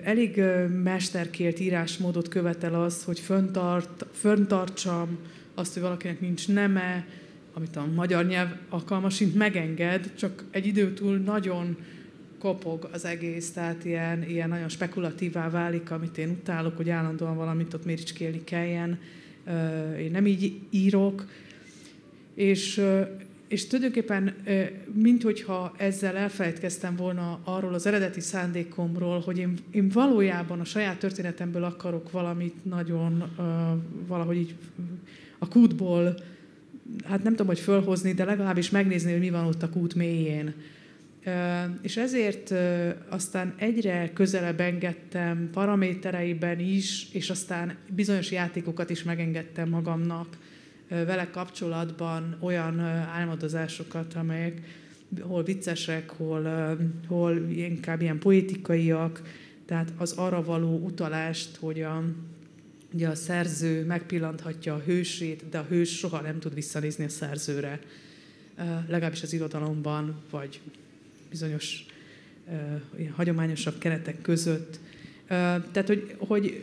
elég mesterkért írásmódot követel az, hogy föntart, föntartsam azt, hogy valakinek nincs neme, amit a magyar nyelv alkalmasint megenged, csak egy idő túl nagyon kopog az egész, tehát ilyen, ilyen nagyon spekulatívá válik, amit én utálok, hogy állandóan valamit ott méricskélni kelljen. Én nem így írok, és, és tulajdonképpen, mint hogyha ezzel elfelejtkeztem volna arról az eredeti szándékomról, hogy én, én valójában a saját történetemből akarok valamit nagyon valahogy így a kútból hát nem tudom, hogy fölhozni, de legalábbis megnézni, hogy mi van ott a kút mélyén. És ezért aztán egyre közelebb engedtem paramétereiben is, és aztán bizonyos játékokat is megengedtem magamnak vele kapcsolatban olyan álmodozásokat, amelyek hol viccesek, hol, hol inkább ilyen poétikaiak, tehát az arra való utalást, hogy a, ugye a szerző megpillanthatja a hősét, de a hős soha nem tud visszanézni a szerzőre, legalábbis az irodalomban, vagy bizonyos hagyományosabb keretek között. Tehát, hogy, hogy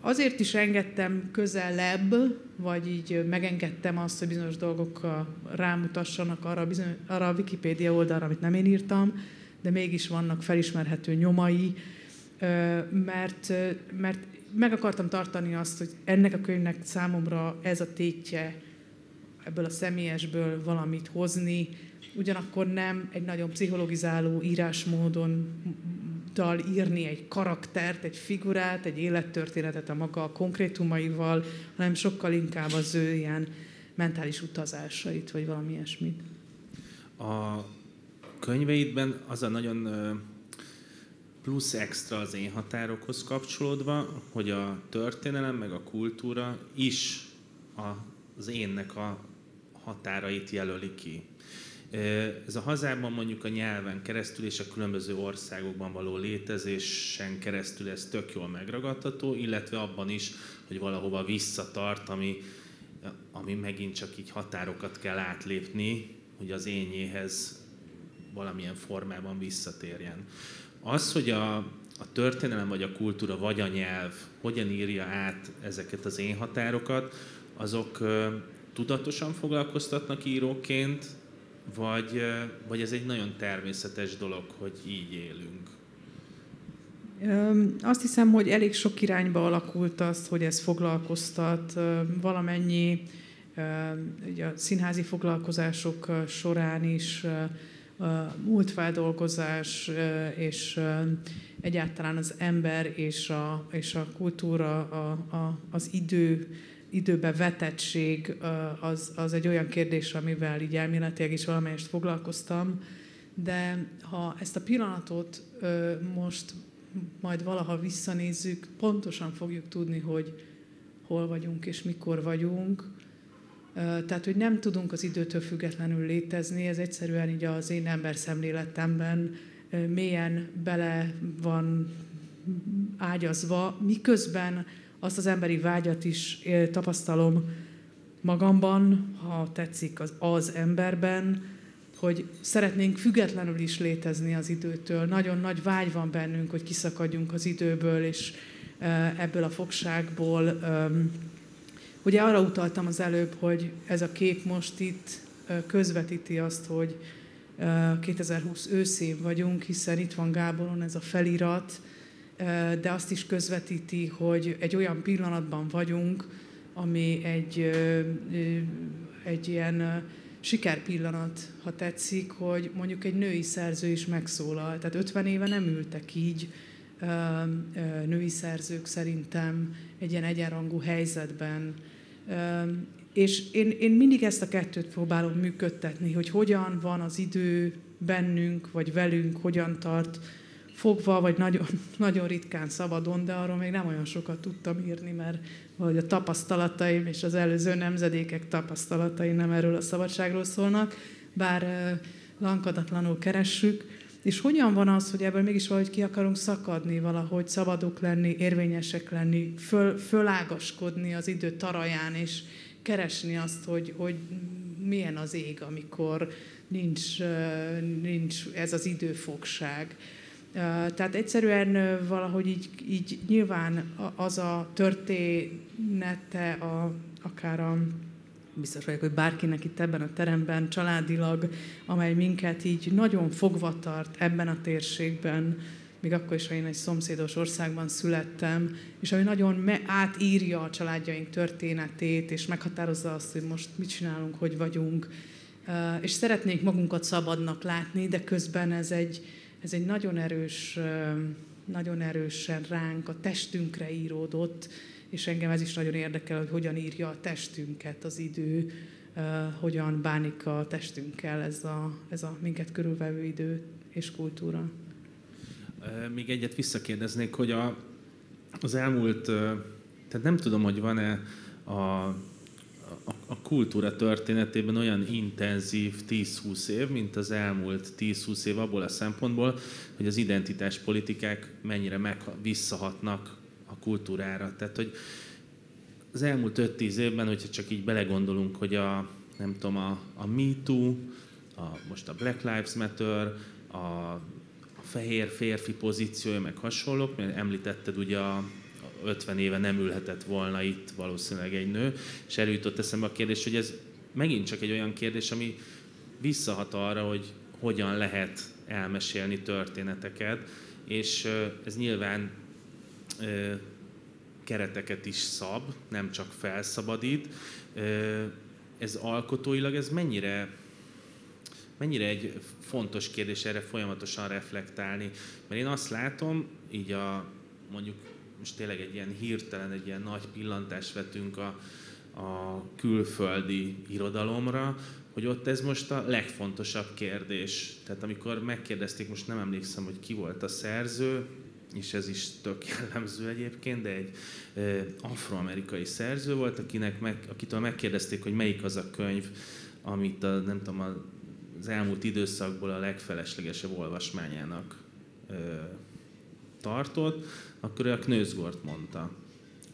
azért is engedtem közelebb, vagy így megengedtem azt, hogy bizonyos dolgok rámutassanak arra, bizony, arra a Wikipédia oldalra, amit nem én írtam, de mégis vannak felismerhető nyomai, mert, mert meg akartam tartani azt, hogy ennek a könyvnek számomra ez a tétje, ebből a személyesből valamit hozni, ugyanakkor nem egy nagyon pszichologizáló írásmódon dal írni egy karaktert, egy figurát, egy élettörténetet a maga a konkrétumaival, hanem sokkal inkább az ő ilyen mentális utazásait, vagy valami ilyesmit. A könyveidben az a nagyon plusz extra az én határokhoz kapcsolódva, hogy a történelem meg a kultúra is az énnek a határait jelöli ki. Ez a hazában mondjuk a nyelven keresztül és a különböző országokban való létezésen keresztül ez tök jól megragadható, illetve abban is, hogy valahova visszatart, ami, ami megint csak így határokat kell átlépni, hogy az énjéhez valamilyen formában visszatérjen. Az, hogy a, a történelem vagy a kultúra vagy a nyelv hogyan írja át ezeket az én határokat, azok tudatosan foglalkoztatnak íróként, vagy, vagy ez egy nagyon természetes dolog, hogy így élünk? Azt hiszem, hogy elég sok irányba alakult az, hogy ez foglalkoztat. Valamennyi ugye a színházi foglalkozások során is múltfeldolgozás és egyáltalán az ember és a, és a kultúra, a, a, az idő időbe vetettség az, az egy olyan kérdés, amivel így elméletileg is valamelyest foglalkoztam, de ha ezt a pillanatot most majd valaha visszanézzük, pontosan fogjuk tudni, hogy hol vagyunk és mikor vagyunk. Tehát, hogy nem tudunk az időtől függetlenül létezni, ez egyszerűen így az én ember szemléletemben mélyen bele van ágyazva, miközben azt az emberi vágyat is tapasztalom magamban, ha tetszik az, az emberben, hogy szeretnénk függetlenül is létezni az időtől. Nagyon nagy vágy van bennünk, hogy kiszakadjunk az időből, és ebből a fogságból. Ugye arra utaltam az előbb, hogy ez a kép most itt közvetíti azt, hogy 2020 őszén vagyunk, hiszen itt van Gáboron ez a felirat, de azt is közvetíti, hogy egy olyan pillanatban vagyunk, ami egy, egy ilyen sikerpillanat, ha tetszik, hogy mondjuk egy női szerző is megszólal. Tehát 50 éve nem ültek így női szerzők szerintem egy ilyen egyenrangú helyzetben. És én, én mindig ezt a kettőt próbálom működtetni, hogy hogyan van az idő bennünk, vagy velünk, hogyan tart fogva, vagy nagyon, *laughs* nagyon ritkán szabadon, de arról még nem olyan sokat tudtam írni, mert valahogy a tapasztalataim és az előző nemzedékek tapasztalatai nem erről a szabadságról szólnak, bár lankadatlanul keressük. És hogyan van az, hogy ebből mégis valahogy ki akarunk szakadni, valahogy szabadok lenni, érvényesek lenni, föl, fölágaskodni az idő taraján, és keresni azt, hogy, hogy milyen az ég, amikor nincs, nincs ez az időfogság. Tehát egyszerűen valahogy így, így nyilván az a története, a, akár a, biztos vagyok, hogy bárkinek itt ebben a teremben, családilag, amely minket így nagyon fogva tart ebben a térségben, még akkor is, ha én egy szomszédos országban születtem, és ami nagyon me- átírja a családjaink történetét, és meghatározza azt, hogy most mit csinálunk, hogy vagyunk, és szeretnénk magunkat szabadnak látni, de közben ez egy, ez egy nagyon erős, nagyon erősen ránk, a testünkre íródott, és engem ez is nagyon érdekel, hogy hogyan írja a testünket az idő, hogyan bánik a testünkkel ez a, ez a minket körülvevő idő és kultúra. Még egyet visszakérdeznék, hogy a, az elmúlt, tehát nem tudom, hogy van-e a, a, a kultúra történetében olyan intenzív 10-20 év, mint az elmúlt 10-20 év abból a szempontból, hogy az identitáspolitikák mennyire meg visszahatnak kultúrára. Tehát, hogy az elmúlt 5-10 évben, hogyha csak így belegondolunk, hogy a, nem tudom, a, a MeToo, a, most a Black Lives Matter, a, a fehér férfi pozíciója, meg hasonlók, mert említetted ugye a, 50 éve nem ülhetett volna itt valószínűleg egy nő, és előjutott eszembe a kérdés, hogy ez megint csak egy olyan kérdés, ami visszahat arra, hogy hogyan lehet elmesélni történeteket, és ez nyilván kereteket is szab, nem csak felszabadít. Ez alkotóilag, ez mennyire, mennyire egy fontos kérdés erre folyamatosan reflektálni? Mert én azt látom, így a mondjuk most tényleg egy ilyen hirtelen, egy ilyen nagy pillantást vetünk a, a külföldi irodalomra, hogy ott ez most a legfontosabb kérdés. Tehát amikor megkérdezték, most nem emlékszem, hogy ki volt a szerző, és ez is tök *laughs* jellemző egyébként, de egy afroamerikai szerző volt, akinek meg, akitől megkérdezték, hogy melyik az a könyv, amit a, nem tudom, az elmúlt időszakból a legfeleslegesebb olvasmányának e, tartott, akkor ő a Knőzgort mondta.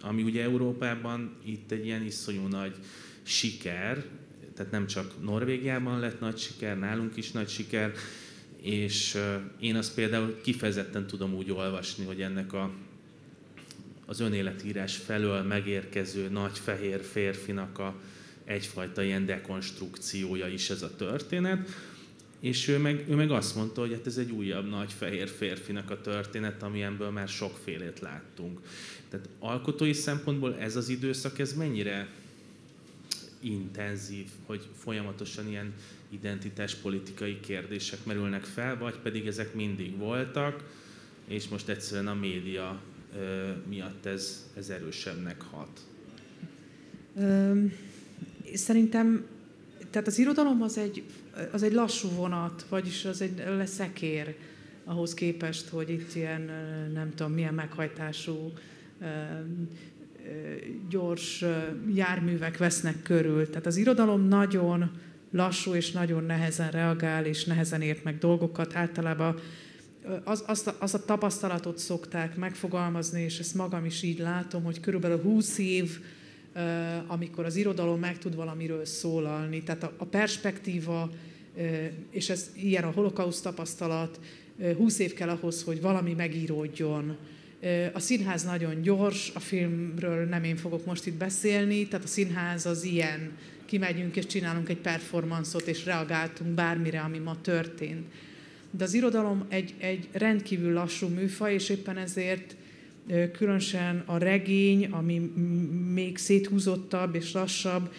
Ami ugye Európában itt egy ilyen iszonyú nagy siker, tehát nem csak Norvégiában lett nagy siker, nálunk is nagy siker, és én azt például kifejezetten tudom úgy olvasni, hogy ennek a, az önéletírás felől megérkező nagy fehér férfinak a egyfajta ilyen dekonstrukciója is ez a történet, és ő meg, ő meg azt mondta, hogy hát ez egy újabb nagy fehér férfinak a történet, amilyenből már sokfélét láttunk. Tehát alkotói szempontból ez az időszak, ez mennyire intenzív, hogy folyamatosan ilyen identitáspolitikai kérdések merülnek fel, vagy pedig ezek mindig voltak, és most egyszerűen a média miatt ez, ez erősebbnek hat? Szerintem, tehát az irodalom az egy, az egy lassú vonat, vagyis az egy leszekér ahhoz képest, hogy itt ilyen, nem tudom, milyen meghajtású, gyors járművek vesznek körül. Tehát az irodalom nagyon lassú és nagyon nehezen reagál, és nehezen ért meg dolgokat. Általában az, azt, a, a tapasztalatot szokták megfogalmazni, és ezt magam is így látom, hogy körülbelül 20 év, amikor az irodalom meg tud valamiről szólalni. Tehát a, a perspektíva, és ez ilyen a holokauszt tapasztalat, 20 év kell ahhoz, hogy valami megíródjon. A színház nagyon gyors, a filmről nem én fogok most itt beszélni, tehát a színház az ilyen kimegyünk és csinálunk egy performanszot, és reagáltunk bármire, ami ma történt. De az irodalom egy, egy rendkívül lassú műfaj, és éppen ezért különösen a regény, ami még széthúzottabb és lassabb,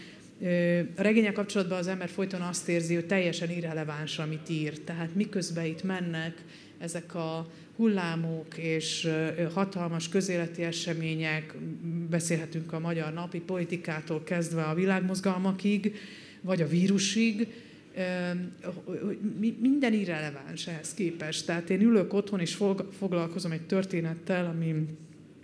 a regények kapcsolatban az ember folyton azt érzi, hogy teljesen irreleváns, amit ír. Tehát miközben itt mennek ezek a hullámok és hatalmas közéleti események, beszélhetünk a magyar napi politikától kezdve a világmozgalmakig, vagy a vírusig, minden irreleváns ehhez képest. Tehát én ülök otthon és foglalkozom egy történettel, ami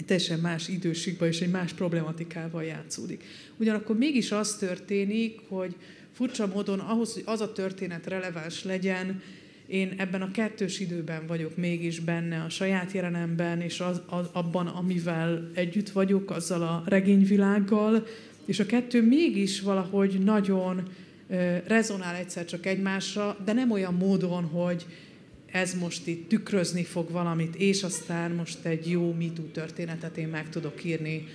teljesen más időségben és egy más problematikával játszódik. Ugyanakkor mégis az történik, hogy furcsa módon ahhoz, hogy az a történet releváns legyen, én ebben a kettős időben vagyok mégis benne, a saját jelenemben, és az, az, abban, amivel együtt vagyok, azzal a regényvilággal, és a kettő mégis valahogy nagyon rezonál egyszer csak egymásra, de nem olyan módon, hogy ez most itt tükrözni fog valamit, és aztán most egy jó mitú történetet én meg tudok írni.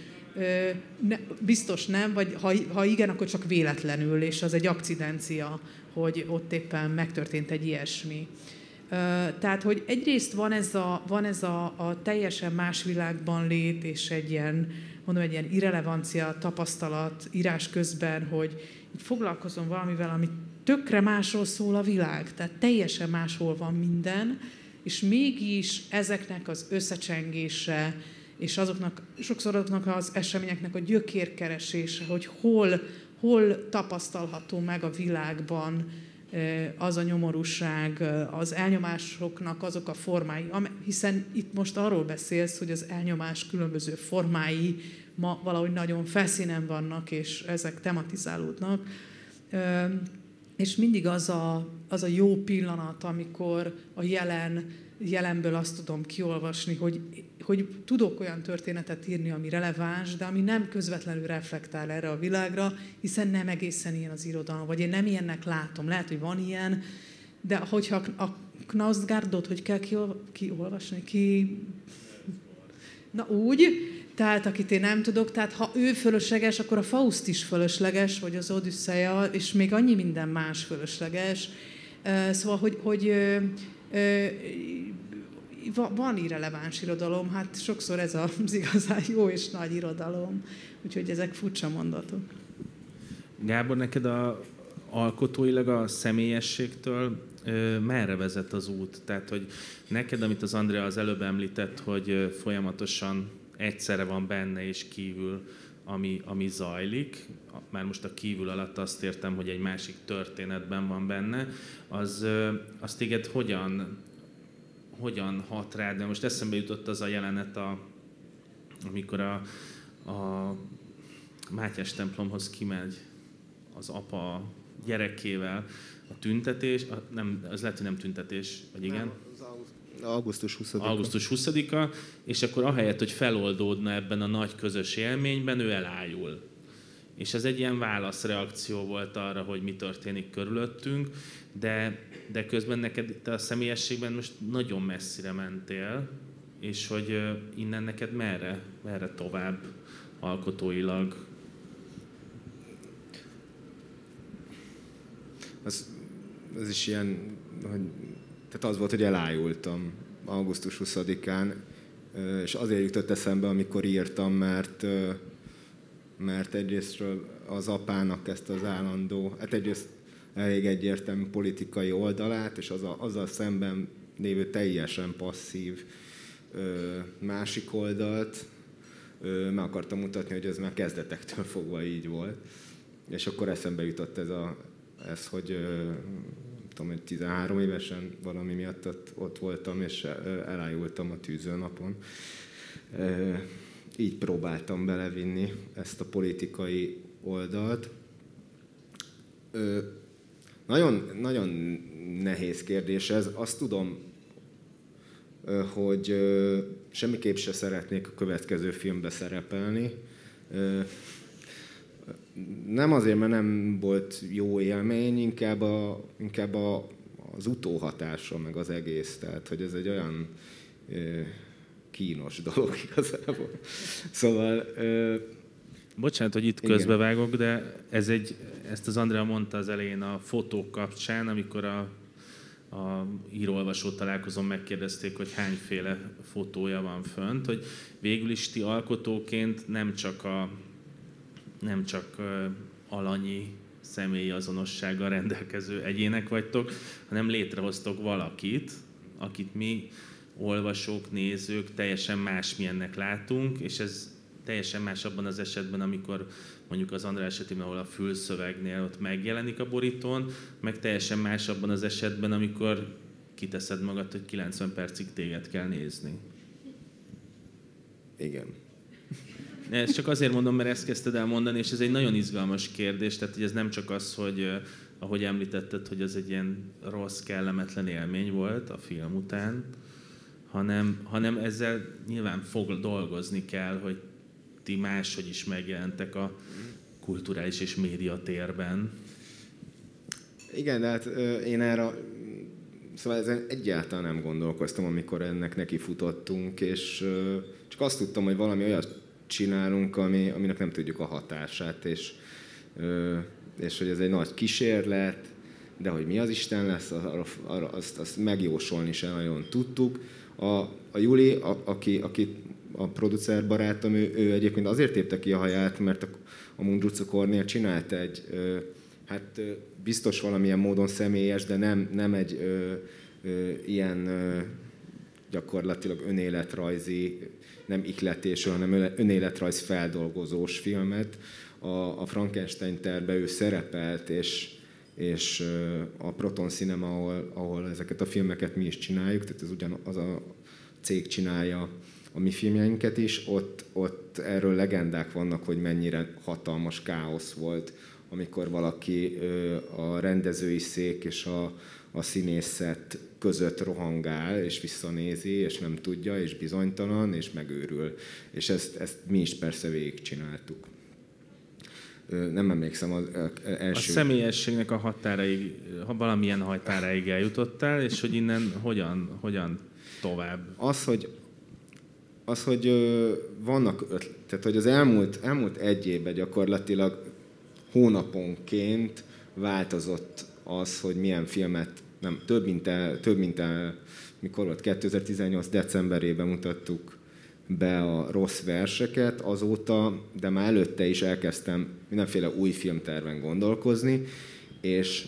Ne, biztos nem, vagy ha, ha igen, akkor csak véletlenül, és az egy akcidencia, hogy ott éppen megtörtént egy ilyesmi. Tehát, hogy egyrészt van ez a, van ez a, a teljesen más világban lét, és egy ilyen, mondom, egy ilyen irrelevancia tapasztalat írás közben, hogy foglalkozom valamivel, ami tökre másról szól a világ, tehát teljesen máshol van minden, és mégis ezeknek az összecsengése és azoknak, sokszor azoknak az eseményeknek a gyökérkeresése, hogy hol, hol tapasztalható meg a világban az a nyomorúság, az elnyomásoknak azok a formái, hiszen itt most arról beszélsz, hogy az elnyomás különböző formái ma valahogy nagyon felszínen vannak, és ezek tematizálódnak. És mindig az a, az a jó pillanat, amikor a jelen, jelenből azt tudom kiolvasni, hogy, hogy tudok olyan történetet írni, ami releváns, de ami nem közvetlenül reflektál erre a világra, hiszen nem egészen ilyen az irodalom, vagy én nem ilyennek látom. Lehet, hogy van ilyen, de hogyha a Knausgardot, hogy kell kiolvasni, ki... Na úgy, tehát akit én nem tudok, tehát ha ő fölösleges, akkor a Faust is fölösleges, vagy az Odüsszeja, és még annyi minden más fölösleges. Szóval, hogy, hogy van irreleváns irodalom, hát sokszor ez az *laughs* igazán jó és nagy irodalom, úgyhogy ezek furcsa mondatok. Gábor, neked a alkotóilag a személyességtől merre vezet az út? Tehát, hogy neked, amit az Andrea az előbb említett, hogy folyamatosan egyszerre van benne és kívül, ami, ami zajlik, már most a kívül alatt azt értem, hogy egy másik történetben van benne, az, az téged hogyan, hogyan hat rád? De most eszembe jutott az a jelenet, a, amikor a, a Mátyás templomhoz kimegy az apa gyerekével, a tüntetés, a, nem, az lehet, hogy nem tüntetés, vagy igen? Nem, Augusztus 20-a. Augusztus 20-a, és akkor ahelyett, hogy feloldódna ebben a nagy közös élményben, ő elájul. És ez egy ilyen válaszreakció volt arra, hogy mi történik körülöttünk, de, de közben neked te a személyességben most nagyon messzire mentél, és hogy innen neked merre, merre tovább alkotóilag? Az, az is ilyen, hogy tehát az volt, hogy elájultam augusztus 20-án, és azért jutott eszembe, amikor írtam, mert, mert egyrésztről az apának ezt az állandó, hát egyrészt elég egyértelmű politikai oldalát, és az a, azzal szemben lévő teljesen passzív másik oldalt meg akartam mutatni, hogy ez már kezdetektől fogva így volt. És akkor eszembe jutott ez, a, ez hogy tudom, hogy 13 évesen valami miatt ott, ott voltam, és elájultam a tűzőnapon. Így próbáltam belevinni ezt a politikai oldalt. Nagyon, nagyon nehéz kérdés ez. Azt tudom, hogy semmiképp se szeretnék a következő filmbe szerepelni. Nem azért, mert nem volt jó élmény, inkább, a, inkább a, az utóhatása, meg az egész. Tehát, hogy ez egy olyan kínos dolog *laughs* igazából. Szóval... Bocsánat, hogy itt közbevágok, de ez egy, ezt az Andrea mondta az elején a fotók kapcsán, amikor a, a írólvasó találkozón megkérdezték, hogy hányféle fotója van fönt, hogy végül is ti alkotóként nem csak a nem csak alanyi személyi azonossággal rendelkező egyének vagytok, hanem létrehoztok valakit, akit mi olvasók, nézők teljesen másmilyennek látunk, és ez teljesen más abban az esetben, amikor mondjuk az András esetében, ahol a fülszövegnél ott megjelenik a borítón, meg teljesen más abban az esetben, amikor kiteszed magad, hogy 90 percig téged kell nézni. Igen. Ezt csak azért mondom, mert ezt kezdted el mondani, és ez egy nagyon izgalmas kérdés, tehát hogy ez nem csak az, hogy ahogy említetted, hogy ez egy ilyen rossz, kellemetlen élmény volt a film után, hanem, hanem ezzel nyilván fog dolgozni kell, hogy ti máshogy is megjelentek a kulturális és média térben. Igen, de hát én erre Szóval ezen egyáltalán nem gondolkoztam, amikor ennek neki futottunk, és csak azt tudtam, hogy valami olyat csinálunk, ami, aminek nem tudjuk a hatását, és, és hogy ez egy nagy kísérlet, de hogy mi az Isten lesz, arra, arra, azt, azt megjósolni sem nagyon tudtuk. A, a Juli, a, aki, aki a producer barátom, ő, ő egyébként azért tépte ki a haját, mert a, a Mundruca Kornél csinált egy, ö, hát biztos valamilyen módon személyes, de nem, nem egy ö, ö, ilyen ö, gyakorlatilag önéletrajzi, nem ikletésről, hanem önéletrajz feldolgozós filmet. A, a Frankenstein terve ő szerepelt, és, és a Proton Cinema, ahol, ahol ezeket a filmeket mi is csináljuk, tehát ez ugyanaz a cég csinálja a mi filmjeinket is, ott, ott erről legendák vannak, hogy mennyire hatalmas káosz volt, amikor valaki a rendezői szék és a, a színészet között rohangál, és visszanézi, és nem tudja, és bizonytalan, és megőrül. És ezt, ezt mi is persze végigcsináltuk. Nem emlékszem az első... A személyességnek a határaig, ha valamilyen határaig eljutottál, és hogy innen hogyan, hogyan tovább? Az, hogy az, hogy vannak ötlet, tehát hogy az elmúlt, elmúlt egy évben gyakorlatilag hónaponként változott az, hogy milyen filmet, nem, több mint, el, több mint el, mikor volt, 2018 decemberében mutattuk be a rossz verseket, azóta, de már előtte is elkezdtem mindenféle új filmterven gondolkozni, és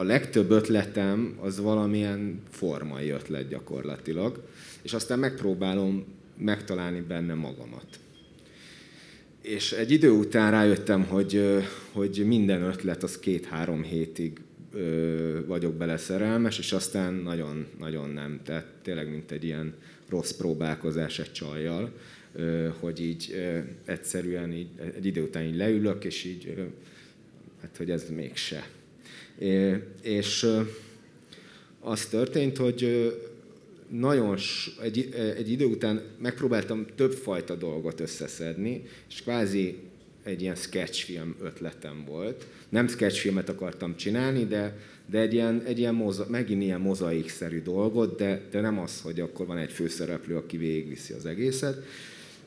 a legtöbb ötletem az valamilyen formai ötlet gyakorlatilag, és aztán megpróbálom megtalálni benne magamat. És egy idő után rájöttem, hogy, hogy minden ötlet az két-három hétig vagyok bele szerelmes, és aztán nagyon, nagyon nem. Tehát tényleg, mint egy ilyen rossz próbálkozás egy csajjal, hogy így egyszerűen így, egy idő után így leülök, és így, hát hogy ez mégse. És az történt, hogy nagyon egy, egy idő után megpróbáltam többfajta dolgot összeszedni, és kvázi egy ilyen sketchfilm ötletem volt. Nem sketchfilmet akartam csinálni, de, de egy ilyen, egy ilyen moza, megint ilyen mozaikszerű dolgot, de, de nem az, hogy akkor van egy főszereplő, aki végigviszi az egészet.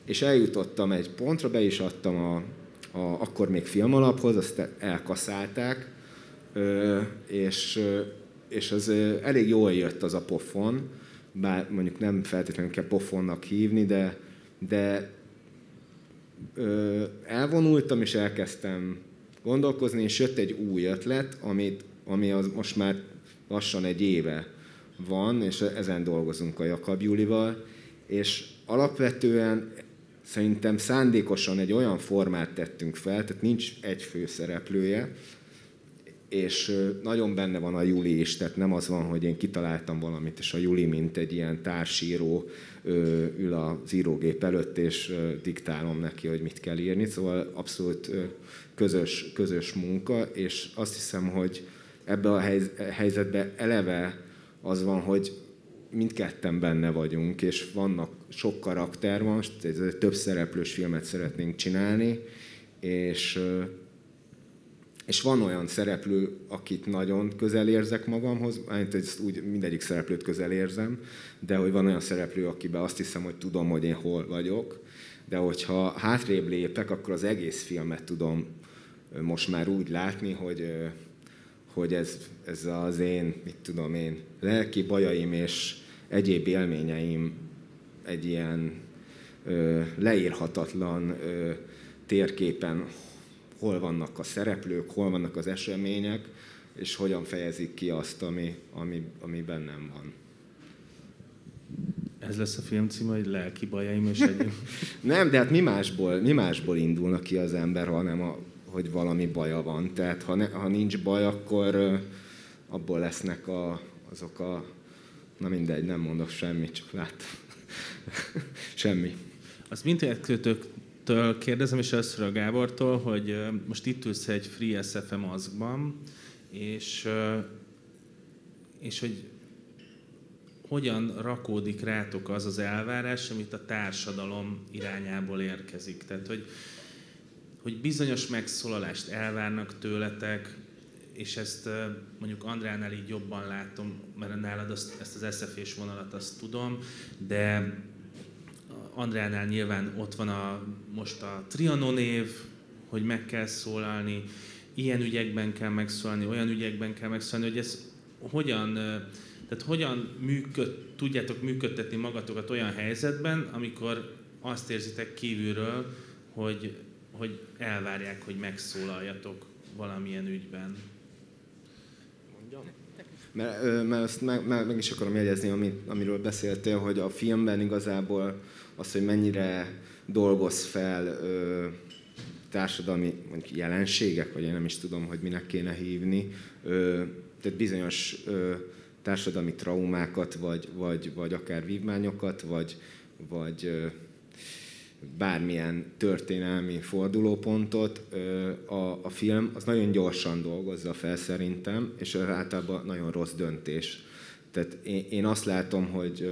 És eljutottam egy pontra, be is adtam a, a akkor még filmalaphoz, azt elkaszálták, és, és az elég jól jött az a pofon, bár mondjuk nem feltétlenül kell pofonnak hívni, de, de elvonultam és elkezdtem gondolkozni, és jött egy új ötlet, amit, ami az most már lassan egy éve van, és ezen dolgozunk a Jakab Julival, és alapvetően szerintem szándékosan egy olyan formát tettünk fel, tehát nincs egy főszereplője, és nagyon benne van a Juli is, tehát nem az van, hogy én kitaláltam valamit, és a Juli, mint egy ilyen társíró ül az írógép előtt, és diktálom neki, hogy mit kell írni, szóval abszolút közös, közös munka, és azt hiszem, hogy ebbe a helyzetbe eleve az van, hogy mindketten benne vagyunk, és vannak sok karakter most, több szereplős filmet szeretnénk csinálni, és és van olyan szereplő, akit nagyon közel érzek magamhoz, mert ezt úgy mindegyik szereplőt közel érzem, de hogy van olyan szereplő, akiben azt hiszem, hogy tudom, hogy én hol vagyok, de hogyha hátrébb lépek, akkor az egész filmet tudom most már úgy látni, hogy, hogy ez, ez az én, mit tudom én, lelki bajaim és egyéb élményeim egy ilyen ö, leírhatatlan ö, térképen hol vannak a szereplők, hol vannak az események, és hogyan fejezik ki azt, ami, ami, ami bennem van. Ez lesz a film címe, hogy lelki bajaim és egy... *laughs* Nem, de hát mi másból, mi másból indulnak ki az ember, hanem a, hogy valami baja van. Tehát ha, ne, ha nincs baj, akkor abból lesznek a, azok a... Na mindegy, nem mondok semmit, csak láttam. *laughs* Semmi. Az mindkettőtök től kérdezem, és először a Gábortól, hogy most itt ülsz egy Free SFM maszkban, és, és hogy hogyan rakódik rátok az az elvárás, amit a társadalom irányából érkezik. Tehát, hogy, hogy bizonyos megszólalást elvárnak tőletek, és ezt mondjuk Andránál így jobban látom, mert nálad azt, ezt az SZF-és vonalat azt tudom, de Andránál nyilván ott van a, most a Trianon év, hogy meg kell szólalni, ilyen ügyekben kell megszólalni, olyan ügyekben kell megszólalni, hogy ez hogyan, tehát hogyan működ, tudjátok működtetni magatokat olyan helyzetben, amikor azt érzitek kívülről, hogy, hogy elvárják, hogy megszólaljatok valamilyen ügyben. Mondjam? mert, mert azt meg, meg, meg is akarom jegyezni, amit, amiről beszéltél, hogy a filmben igazából az, hogy mennyire dolgoz fel ö, társadalmi mondjuk jelenségek, vagy én nem is tudom, hogy minek kéne hívni, ö, tehát bizonyos ö, társadalmi traumákat, vagy, vagy, vagy akár vívmányokat, vagy, vagy ö, bármilyen történelmi fordulópontot a, a film az nagyon gyorsan dolgozza fel szerintem, és általában nagyon rossz döntés. Tehát én, én azt látom, hogy,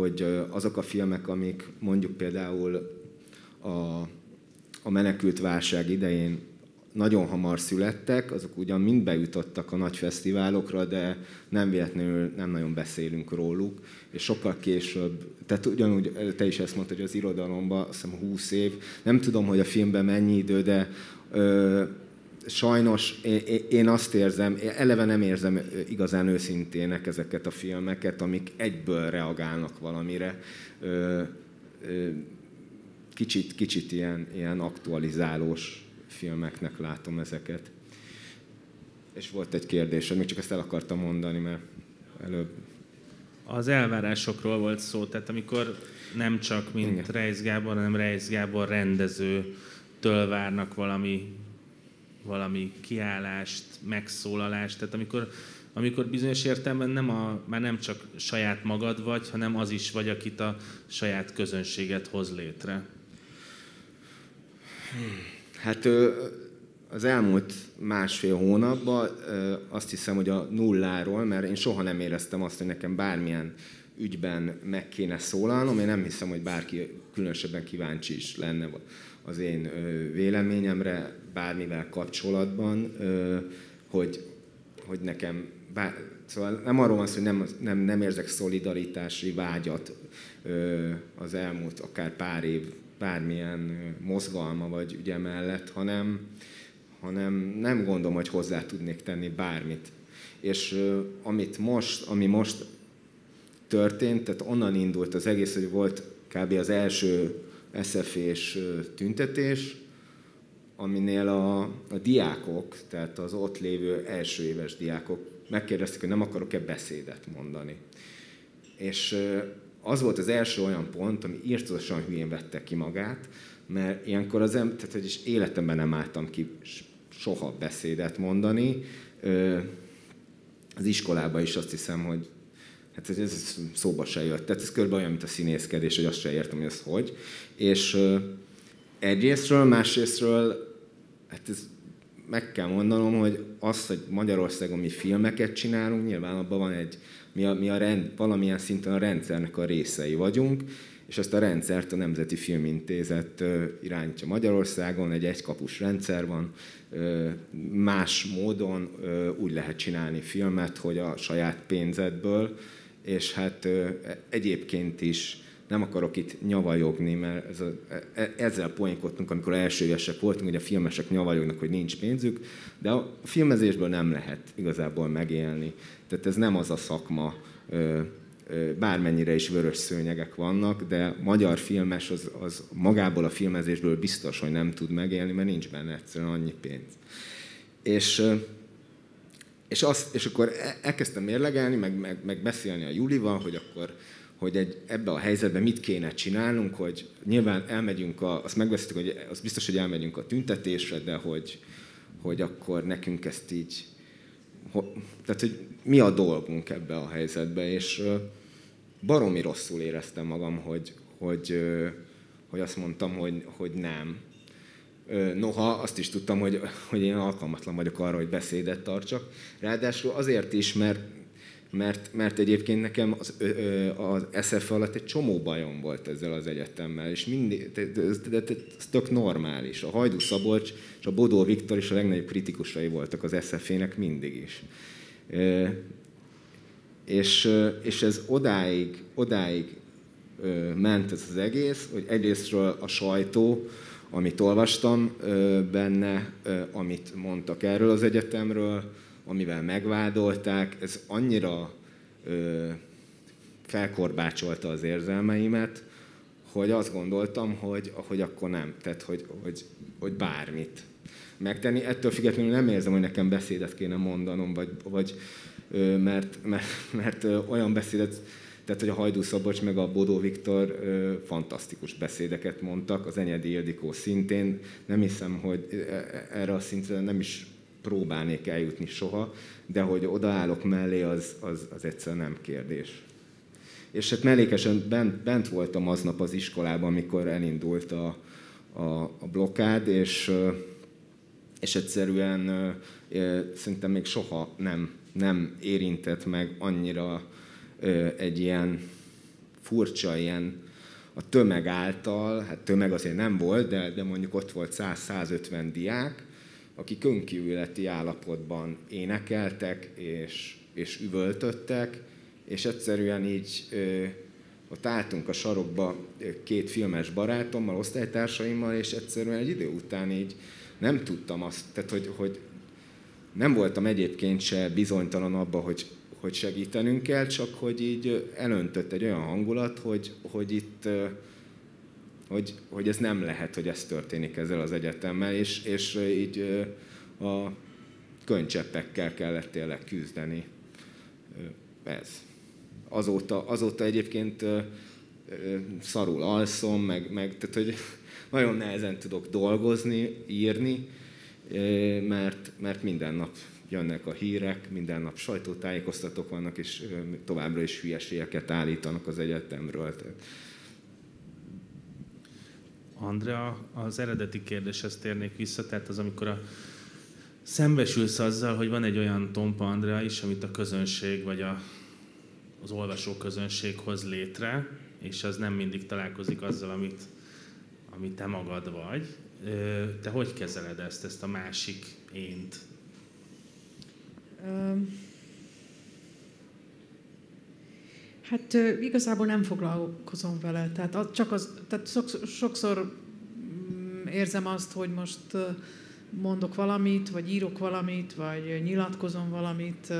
hogy azok a filmek, amik mondjuk például a, a menekült válság idején nagyon hamar születtek, azok ugyan mind bejutottak a nagy fesztiválokra, de nem véletlenül nem nagyon beszélünk róluk, és sokkal később, tehát ugyanúgy te is ezt mondtad, hogy az irodalomban azt hiszem 20 év, nem tudom, hogy a filmben mennyi idő, de ö, sajnos én azt érzem, eleve nem érzem igazán őszintének ezeket a filmeket, amik egyből reagálnak valamire. Kicsit, kicsit ilyen, ilyen aktualizálós filmeknek látom ezeket. És volt egy kérdés, még csak ezt el akartam mondani, mert előbb... Az elvárásokról volt szó, tehát amikor nem csak mint Igen. Reis Gábor, hanem Reis Gábor rendező től várnak valami, valami kiállást, megszólalást, tehát amikor, amikor bizonyos értelemben nem a, már nem csak saját magad vagy, hanem az is vagy, akit a saját közönséget hoz létre. Hát az elmúlt másfél hónapban azt hiszem, hogy a nulláról, mert én soha nem éreztem azt, hogy nekem bármilyen ügyben meg kéne szólalnom. Én nem hiszem, hogy bárki különösebben kíváncsi is lenne az én véleményemre bármivel kapcsolatban, hogy, hogy nekem bár, Szóval nem arról van szó, hogy nem, nem, nem érzek szolidaritási vágyat az elmúlt akár pár év bármilyen mozgalma vagy ügye mellett, hanem, hanem nem gondolom, hogy hozzá tudnék tenni bármit. És amit most, ami most történt, tehát onnan indult az egész, hogy volt kb. az első SZF-és tüntetés, aminél a, a diákok, tehát az ott lévő első éves diákok megkérdezték, hogy nem akarok-e beszédet mondani. És az volt az első olyan pont, ami írtósan hülyén vette ki magát, mert ilyenkor az ember, tehát hogy is életemben nem álltam ki soha beszédet mondani. Az iskolában is azt hiszem, hogy hát ez szóba se jött. Tehát ez körülbelül olyan, mint a színészkedés, hogy azt se értem, hogy ez hogy. És egyrésztről, másrésztről, hát ez meg kell mondanom, hogy az, hogy Magyarországon mi filmeket csinálunk, nyilván abban van egy mi, a, mi a rend, valamilyen szinten a rendszernek a részei vagyunk, és ezt a rendszert a Nemzeti Filmintézet irányítja Magyarországon, egy egykapus rendszer van, más módon úgy lehet csinálni filmet, hogy a saját pénzedből, és hát egyébként is nem akarok itt nyavajogni, mert ez a, e, ezzel poénkodtunk, amikor elsőjesek voltunk, hogy a filmesek nyavajognak, hogy nincs pénzük, de a filmezésből nem lehet igazából megélni. Tehát ez nem az a szakma, bármennyire is vörös szőnyegek vannak, de magyar filmes az, az magából a filmezésből biztos, hogy nem tud megélni, mert nincs benne egyszerűen annyi pénz. És, és, azt, és akkor e, elkezdtem mérlegelni, meg, meg, meg beszélni a Julival, hogy akkor hogy egy, ebbe a helyzetben mit kéne csinálnunk, hogy nyilván elmegyünk, a, azt megbeszéltük, hogy az biztos, hogy elmegyünk a tüntetésre, de hogy, hogy akkor nekünk ezt így, tehát hogy mi a dolgunk ebbe a helyzetbe, és baromi rosszul éreztem magam, hogy, hogy, hogy azt mondtam, hogy, hogy nem. Noha azt is tudtam, hogy, hogy én alkalmatlan vagyok arra, hogy beszédet tartsak. Ráadásul azért is, mert mert, mert egyébként nekem az, az SF alatt egy csomó bajom volt ezzel az egyetemmel, és mindig, ez, ez tök normális. A Hajdú Szabolcs és a Bodó Viktor is a legnagyobb kritikusai voltak az SF-ének mindig is. És, és ez odáig, odáig ment ez az egész, hogy egyrésztről a sajtó, amit olvastam benne, amit mondtak erről az egyetemről, amivel megvádolták, ez annyira ö, felkorbácsolta az érzelmeimet, hogy azt gondoltam, hogy, hogy akkor nem, tehát hogy, hogy, hogy bármit megtenni. Ettől függetlenül nem érzem, hogy nekem beszédet kéne mondanom, vagy, vagy mert, mert, mert olyan beszédet, tehát hogy a Hajdú Szabocs meg a Bodó Viktor fantasztikus beszédeket mondtak, az Enyedi Ildikó szintén. Nem hiszem, hogy e, e, erre a szintre nem is próbálnék eljutni soha, de hogy odaállok mellé, az, az, az egyszer nem kérdés. És hát mellékesen bent, bent voltam aznap az iskolában, amikor elindult a, a, a blokkád, és, és egyszerűen szerintem még soha nem, nem érintett meg annyira egy ilyen furcsa, ilyen a tömeg által, hát tömeg azért nem volt, de, de mondjuk ott volt 100-150 diák, akik önkívületi állapotban énekeltek és, és üvöltöttek, és egyszerűen így ö, ott álltunk a sarokba két filmes barátommal, osztálytársaimmal, és egyszerűen egy idő után így nem tudtam azt, tehát hogy, hogy nem voltam egyébként se bizonytalan abba, hogy, hogy segítenünk kell, csak hogy így elöntött egy olyan hangulat, hogy, hogy itt hogy, hogy ez nem lehet, hogy ez történik ezzel az egyetemmel, és, és így a könycseppekkel kellett tényleg küzdeni. Ez. Azóta, azóta egyébként szarul alszom, meg, meg tehát, hogy *laughs* nagyon nehezen tudok dolgozni, írni, mert, mert minden nap jönnek a hírek, minden nap sajtótájékoztatók vannak, és továbbra is hülyeségeket állítanak az egyetemről. Andrea, az eredeti kérdéshez térnék vissza, tehát az, amikor a szembesülsz azzal, hogy van egy olyan Tompa Andrea is, amit a közönség vagy a, az olvasó közönség hoz létre, és az nem mindig találkozik azzal, amit, amit te magad vagy. Te hogy kezeled ezt, ezt a másik ént? Hát igazából nem foglalkozom vele. Tehát, csak az, tehát sokszor mm, érzem azt, hogy most mondok valamit, vagy írok valamit, vagy nyilatkozom valamit,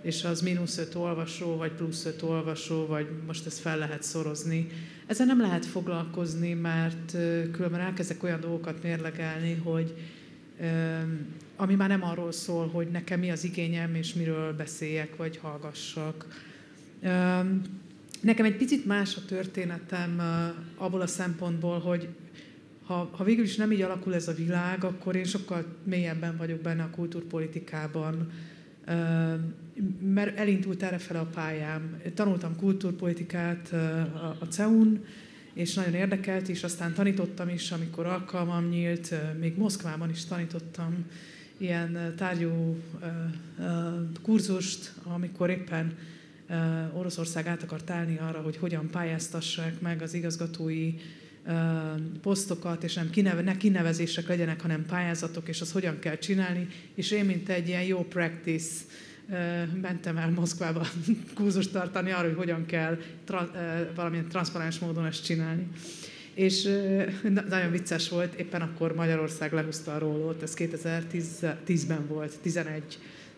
és az mínusz öt olvasó, vagy plusz öt olvasó, vagy most ezt fel lehet szorozni. Ezzel nem lehet foglalkozni, mert különben elkezdek olyan dolgokat mérlegelni, hogy ami már nem arról szól, hogy nekem mi az igényem, és miről beszéljek, vagy hallgassak. Nekem egy picit más a történetem abból a szempontból, hogy ha, ha végül is nem így alakul ez a világ, akkor én sokkal mélyebben vagyok benne a kultúrpolitikában, mert elindult erre fel a pályám. Tanultam kultúrpolitikát a CEUN, és nagyon érdekelt, és aztán tanítottam is, amikor alkalmam nyílt, még Moszkvában is tanítottam ilyen tárgyú kurzust, amikor éppen Oroszország át akart állni arra, hogy hogyan pályáztassák meg az igazgatói posztokat, és nem kineve, ne kinevezések legyenek, hanem pályázatok, és az hogyan kell csinálni. És én, mint egy ilyen jó practice, mentem el Moszkvába *laughs* kurzust tartani arra, hogy hogyan kell tra, valamilyen transzparens módon ezt csinálni. És nagyon vicces volt, éppen akkor Magyarország lehúzta a rólót, ez 2010-ben volt, 11,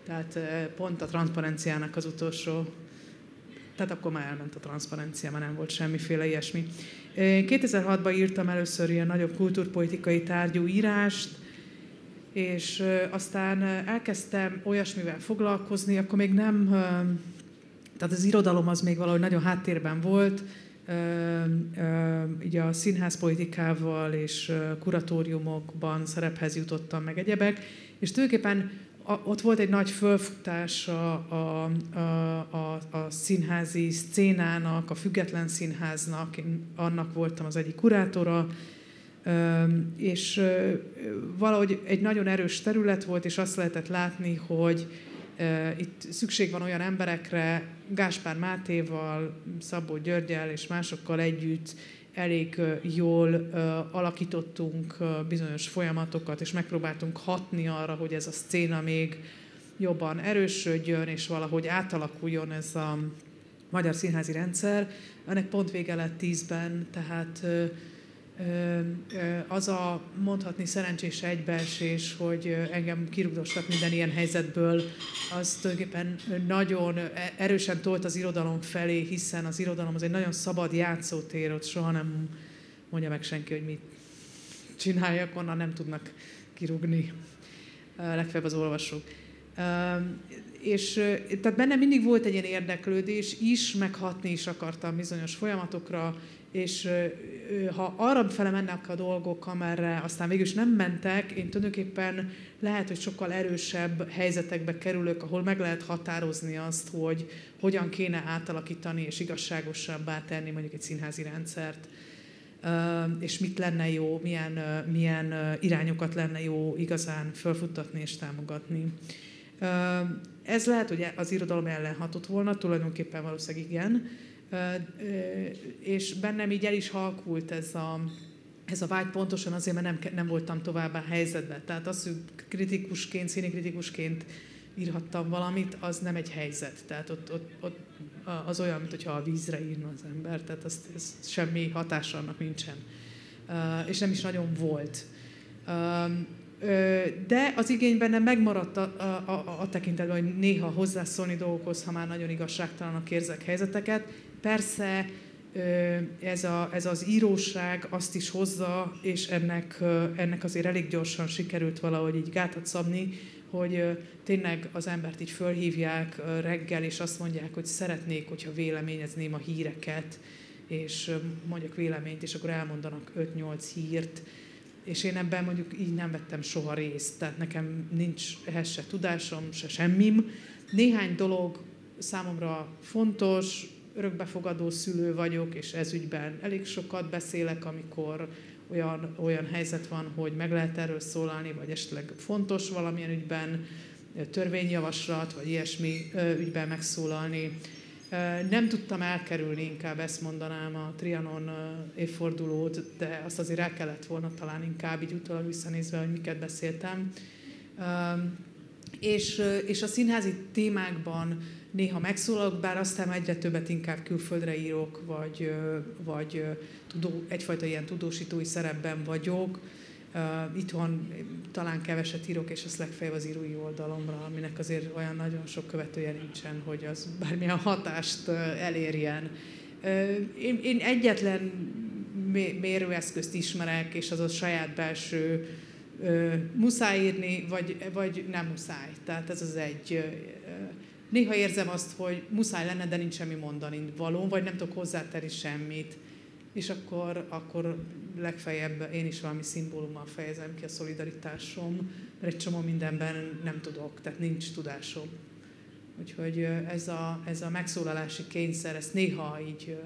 tehát pont a transzparenciának az utolsó tehát akkor már elment a transzparencia, már nem volt semmiféle ilyesmi. 2006-ban írtam először ilyen nagyobb kultúrpolitikai tárgyú írást, és aztán elkezdtem olyasmivel foglalkozni, akkor még nem, tehát az irodalom az még valahogy nagyon háttérben volt, ugye a színházpolitikával és kuratóriumokban szerephez jutottam meg egyebek, és tulajdonképpen ott volt egy nagy fölfutás a, a, a, a, a színházi szcénának, a független színháznak, én annak voltam az egyik kurátora, és valahogy egy nagyon erős terület volt, és azt lehetett látni, hogy itt szükség van olyan emberekre, Gáspár Mátéval, Szabó Györgyel és másokkal együtt elég jól alakítottunk bizonyos folyamatokat, és megpróbáltunk hatni arra, hogy ez a szcéna még jobban erősödjön, és valahogy átalakuljon ez a magyar színházi rendszer. Ennek pont vége lett tízben, tehát az a mondhatni szerencsés egybeesés, hogy engem kirugdostak minden ilyen helyzetből, az tulajdonképpen nagyon erősen tolt az irodalom felé, hiszen az irodalom az egy nagyon szabad játszótér, ott soha nem mondja meg senki, hogy mit csináljak, onnan nem tudnak kirúgni legfeljebb az olvasók. és tehát bennem mindig volt egy ilyen érdeklődés is, meghatni is akartam bizonyos folyamatokra, és ha arra fele mennek a dolgok, amerre aztán végül is nem mentek, én tulajdonképpen lehet, hogy sokkal erősebb helyzetekbe kerülök, ahol meg lehet határozni azt, hogy hogyan kéne átalakítani és igazságosabbá tenni mondjuk egy színházi rendszert, és mit lenne jó, milyen, milyen irányokat lenne jó igazán fölfuttatni és támogatni. Ez lehet, hogy az irodalom ellen hatott volna, tulajdonképpen valószínűleg igen, és bennem így el is halkult ez a, ez a vágy pontosan azért, mert nem, nem voltam továbbá helyzetben. Tehát az, hogy kritikusként, színikritikusként írhattam valamit, az nem egy helyzet. Tehát ott, ott, ott az olyan, mintha a vízre írna az ember, tehát az, ez semmi hatása annak nincsen. És nem is nagyon volt. De az igény bennem megmaradt a, a, a, a tekintetben, hogy néha hozzászólni dolgokhoz, ha már nagyon igazságtalanak érzek helyzeteket. Persze ez, a, ez az íróság azt is hozza, és ennek, ennek azért elég gyorsan sikerült valahogy így gátat szabni, hogy tényleg az embert így fölhívják reggel, és azt mondják, hogy szeretnék, hogyha véleményezném a híreket, és mondjak véleményt, és akkor elmondanak 5-8 hírt, és én ebben mondjuk így nem vettem soha részt, tehát nekem nincs ehhez se tudásom, se semmim. Néhány dolog számomra fontos, örökbefogadó szülő vagyok, és ez ügyben elég sokat beszélek, amikor olyan, olyan helyzet van, hogy meg lehet erről szólalni, vagy esetleg fontos valamilyen ügyben törvényjavaslat, vagy ilyesmi ügyben megszólalni. Nem tudtam elkerülni, inkább ezt mondanám a Trianon évfordulót, de azt azért el kellett volna talán inkább így utólag visszanézve, hogy miket beszéltem. És, és a színházi témákban néha megszólalok, bár aztán egyre többet inkább külföldre írok, vagy, vagy tudó, egyfajta ilyen tudósítói szerepben vagyok. Itthon talán keveset írok, és azt legfeljebb az írói oldalomra, aminek azért olyan nagyon sok követője nincsen, hogy az bármilyen hatást elérjen. Én, én egyetlen mérőeszközt ismerek, és az a saját belső muszáj írni, vagy, vagy nem muszáj. Tehát ez az egy Néha érzem azt, hogy muszáj lenne, de nincs semmi mondani való, vagy nem tudok hozzátenni semmit. És akkor, akkor legfeljebb én is valami szimbólummal fejezem ki a szolidaritásom, mert egy csomó mindenben nem tudok, tehát nincs tudásom. Úgyhogy ez a, ez a megszólalási kényszer, ezt néha így,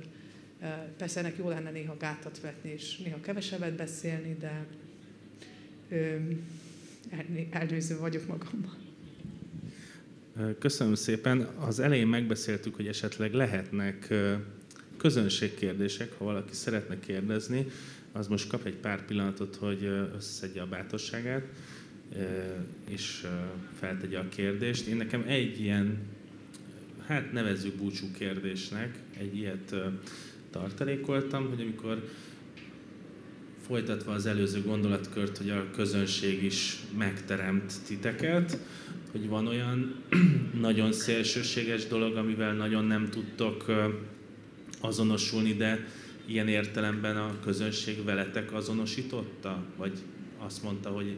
persze ennek jó lenne néha gátat vetni, és néha kevesebbet beszélni, de elnőző vagyok magammal. Köszönöm szépen. Az elején megbeszéltük, hogy esetleg lehetnek közönségkérdések, ha valaki szeretne kérdezni, az most kap egy pár pillanatot, hogy összeszedje a bátorságát, és feltegye a kérdést. Én nekem egy ilyen, hát nevezzük búcsú kérdésnek, egy ilyet tartalékoltam, hogy amikor folytatva az előző gondolatkört, hogy a közönség is megteremt titeket, hogy van olyan *clears throat* nagyon szélsőséges dolog, amivel nagyon nem tudtok azonosulni, de ilyen értelemben a közönség veletek azonosította? Vagy azt mondta, hogy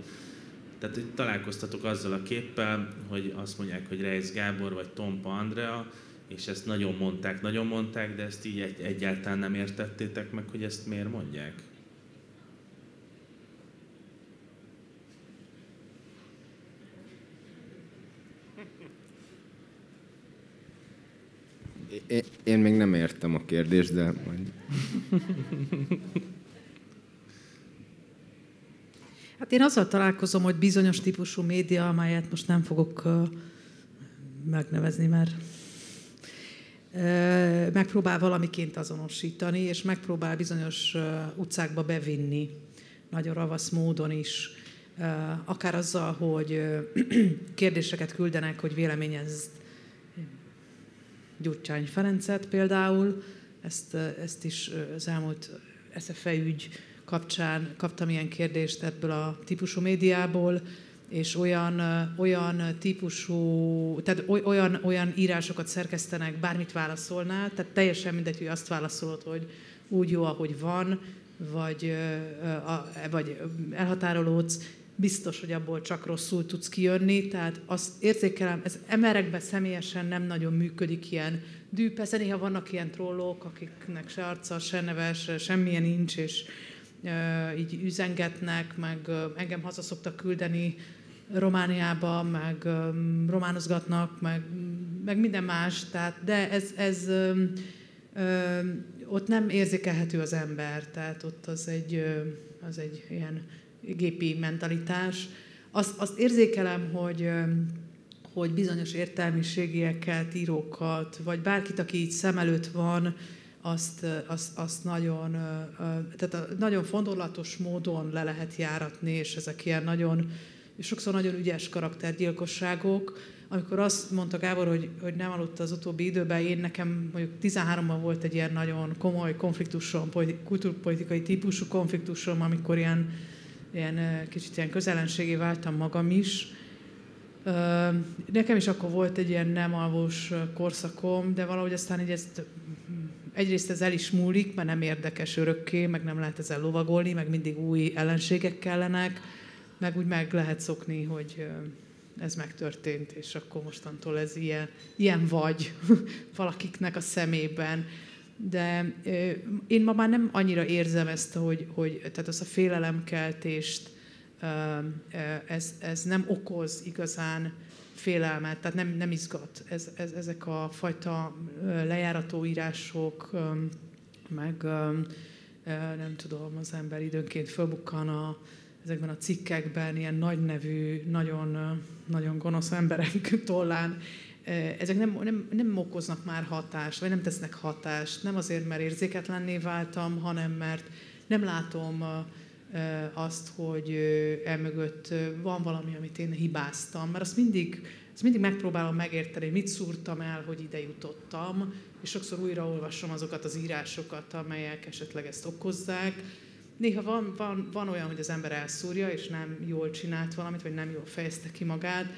tehát hogy találkoztatok azzal a képpel, hogy azt mondják, hogy Reis Gábor vagy Tompa Andrea, és ezt nagyon mondták, nagyon mondták, de ezt így egy, egyáltalán nem értettétek meg, hogy ezt miért mondják? Én még nem értem a kérdést, de majd... Hát én azzal találkozom, hogy bizonyos típusú média, amelyet most nem fogok megnevezni, mert megpróbál valamiként azonosítani, és megpróbál bizonyos utcákba bevinni, nagyon ravasz módon is, akár azzal, hogy *clears throat* kérdéseket küldenek, hogy véleményezd Gyurcsány Ferencet például, ezt, ezt is az elmúlt SZFE ügy kapcsán kaptam ilyen kérdést ebből a típusú médiából, és olyan, olyan típusú, tehát olyan, olyan írásokat szerkesztenek, bármit válaszolnál, tehát teljesen mindegy, hogy azt válaszolod, hogy úgy jó, ahogy van, vagy, vagy elhatárolódsz, biztos, hogy abból csak rosszul tudsz kijönni, tehát azt érzékelem, ez emberekben személyesen nem nagyon működik ilyen dű. Persze néha vannak ilyen trollok, akiknek se arca, se neves, semmilyen nincs, és e, így üzengetnek, meg engem haza szoktak küldeni Romániába, meg um, románozgatnak, meg, meg minden más, tehát, de ez, ez um, um, ott nem érzékelhető az ember, tehát ott az egy, az egy ilyen gépi mentalitás. Azt, azt érzékelem, hogy, hogy bizonyos értelmiségieket, írókat, vagy bárkit, aki így szem előtt van, azt, azt, azt nagyon, tehát nagyon fondorlatos módon le lehet járatni, és ezek ilyen nagyon, sokszor nagyon ügyes karaktergyilkosságok, amikor azt mondta Gábor, hogy, hogy nem aludt az utóbbi időben, én nekem mondjuk 13-ban volt egy ilyen nagyon komoly konfliktusom, kultúrpolitikai típusú konfliktusom, amikor ilyen, ilyen kicsit ilyen közelenségé váltam magam is. Nekem is akkor volt egy ilyen nem alvós korszakom, de valahogy aztán így ezt egyrészt ez el is múlik, mert nem érdekes örökké, meg nem lehet ezzel lovagolni, meg mindig új ellenségek kellenek, meg úgy meg lehet szokni, hogy ez megtörtént, és akkor mostantól ez ilyen, ilyen vagy *laughs* valakiknek a szemében. De én ma már nem annyira érzem ezt, hogy, hogy tehát az a félelemkeltést, ez, ez nem okoz igazán félelmet, tehát nem, nem izgat. Ez, ez, ezek a fajta lejárató írások, meg nem tudom, az ember időnként fölbukkan a, ezekben a cikkekben ilyen nagy nevű, nagyon, nagyon gonosz emberek *laughs* tollán, ezek nem, nem, nem okoznak már hatást, vagy nem tesznek hatást, nem azért, mert érzéketlenné váltam, hanem mert nem látom azt, hogy elmögött van valami, amit én hibáztam, mert azt mindig, azt mindig megpróbálom megérteni, mit szúrtam el, hogy ide jutottam, és sokszor újra olvasom azokat az írásokat, amelyek esetleg ezt okozzák, néha van, van, van olyan, hogy az ember elszúrja, és nem jól csinált valamit, vagy nem jól fejezte ki magát,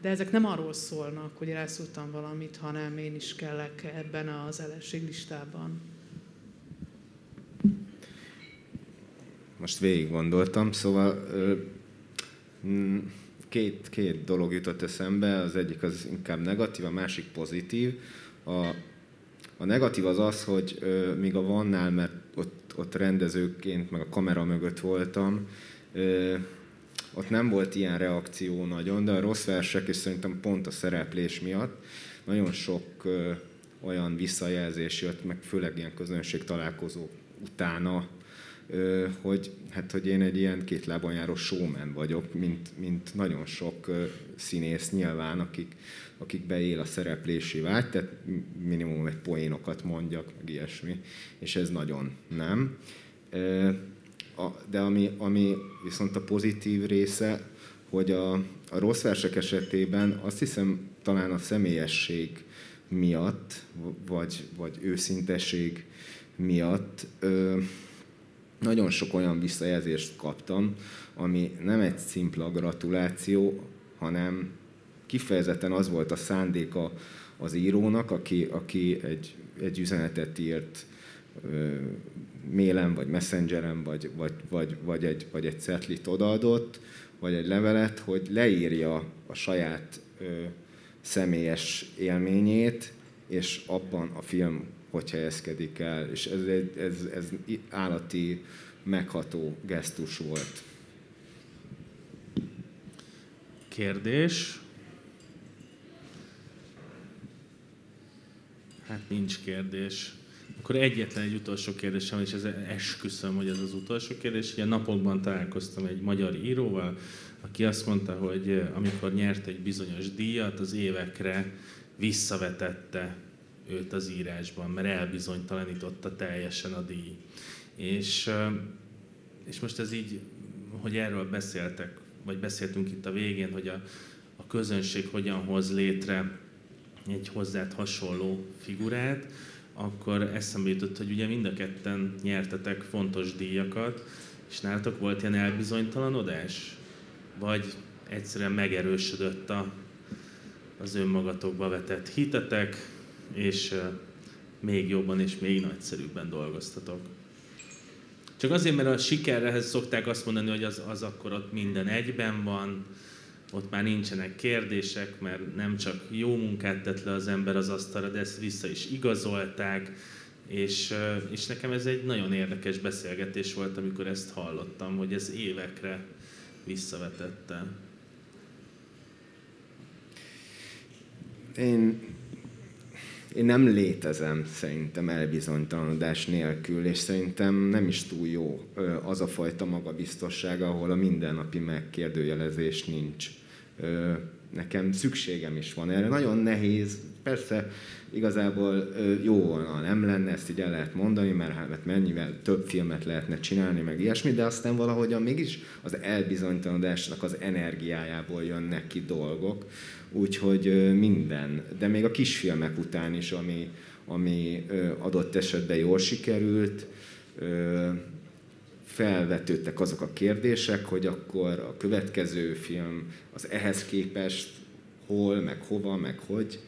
de ezek nem arról szólnak, hogy elszúrtam valamit, hanem én is kellek ebben az ellenséglistában. Most végig gondoltam, szóval mm, két, két dolog jutott eszembe, az egyik az inkább negatív, a másik pozitív. A, a negatív az az, hogy míg a Vannál, mert ott ott rendezőként, meg a kamera mögött voltam, ott nem volt ilyen reakció nagyon, de a rossz versek, és szerintem pont a szereplés miatt nagyon sok olyan visszajelzés jött, meg főleg ilyen közönség találkozó utána, hogy, hát, hogy én egy ilyen két lábon járó showman vagyok, mint, mint nagyon sok színész nyilván, akik, akik beél a szereplési vágy, tehát minimum egy poénokat mondjak, meg ilyesmi, és ez nagyon nem. De ami, ami viszont a pozitív része, hogy a, a rossz versek esetében azt hiszem talán a személyesség miatt, vagy, vagy őszintesség miatt ö, nagyon sok olyan visszajelzést kaptam, ami nem egy szimpla gratuláció, hanem kifejezetten az volt a szándéka az írónak, aki, aki egy, egy üzenetet írt mailen, vagy messengeren, vagy, vagy, vagy, vagy, egy, vagy egy cetlit odaadott, vagy egy levelet, hogy leírja a saját ö, személyes élményét, és abban a film hogy helyezkedik el. És ez, ez, ez állati, megható gesztus volt. Kérdés? Hát nincs kérdés. Akkor egyetlen egy utolsó kérdésem, és ez esküszöm, hogy ez az utolsó kérdés. Ugye napokban találkoztam egy magyar íróval, aki azt mondta, hogy eh, amikor nyert egy bizonyos díjat, az évekre visszavetette őt az írásban, mert elbizonytalanította teljesen a díj. És, eh, és most ez így, hogy erről beszéltek, vagy beszéltünk itt a végén, hogy a, a közönség hogyan hoz létre egy hozzád hasonló figurát, akkor eszembe jutott, hogy ugye mind a ketten nyertetek fontos díjakat, és nálatok volt ilyen elbizonytalanodás? Vagy egyszerűen megerősödött a, az önmagatokba vetett hitetek, és még jobban és még nagyszerűbben dolgoztatok? Csak azért, mert a sikerrehez szokták azt mondani, hogy az, az akkor ott minden egyben van, ott már nincsenek kérdések, mert nem csak jó munkát tett le az ember az asztalra, de ezt vissza is igazolták, és, és nekem ez egy nagyon érdekes beszélgetés volt, amikor ezt hallottam, hogy ez évekre visszavetette. Én, én nem létezem szerintem elbizonytalanodás nélkül, és szerintem nem is túl jó az a fajta magabiztosság, ahol a mindennapi megkérdőjelezés nincs. Nekem szükségem is van erre. Nagyon nehéz, persze igazából jó volna, nem lenne, ezt így el lehet mondani, mert hát mennyivel több filmet lehetne csinálni, meg ilyesmi, de aztán valahogyan mégis az elbizonytalanodásnak az energiájából jönnek ki dolgok, úgyhogy minden, de még a kisfilmek után is, ami, ami adott esetben jól sikerült, felvetődtek azok a kérdések, hogy akkor a következő film az ehhez képest hol, meg hova, meg hogy.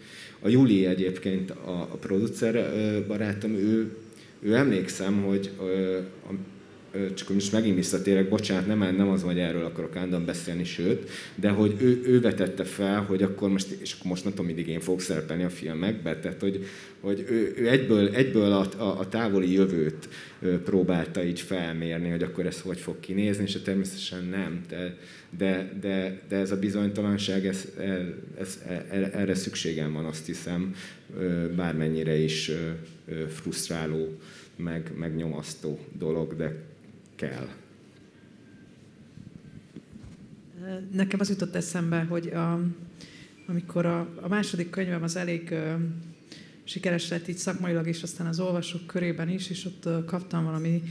A Juli egyébként a, a producer barátom, ő, ő emlékszem, hogy csak most megint visszatérek, bocsánat, nem, nem az, hogy erről akarok állandóan beszélni, sőt, de hogy ő, ő vetette fel, hogy akkor most, és akkor most nem tudom, mindig én fogok szerepelni a filmekbe, tehát hogy, hogy ő, ő egyből, egyből a, a, a távoli jövőt próbálta így felmérni, hogy akkor ez hogy fog kinézni, és természetesen nem, de, de, de, de ez a bizonytalanság, ez, ez, ez, erre szükségem van, azt hiszem, bármennyire is frusztráló, meg, meg nyomasztó dolog, de kell. Nekem az jutott eszembe, hogy a, amikor a, a második könyvem az elég uh, sikeres lett így szakmailag, és aztán az olvasók körében is, és ott uh, kaptam valami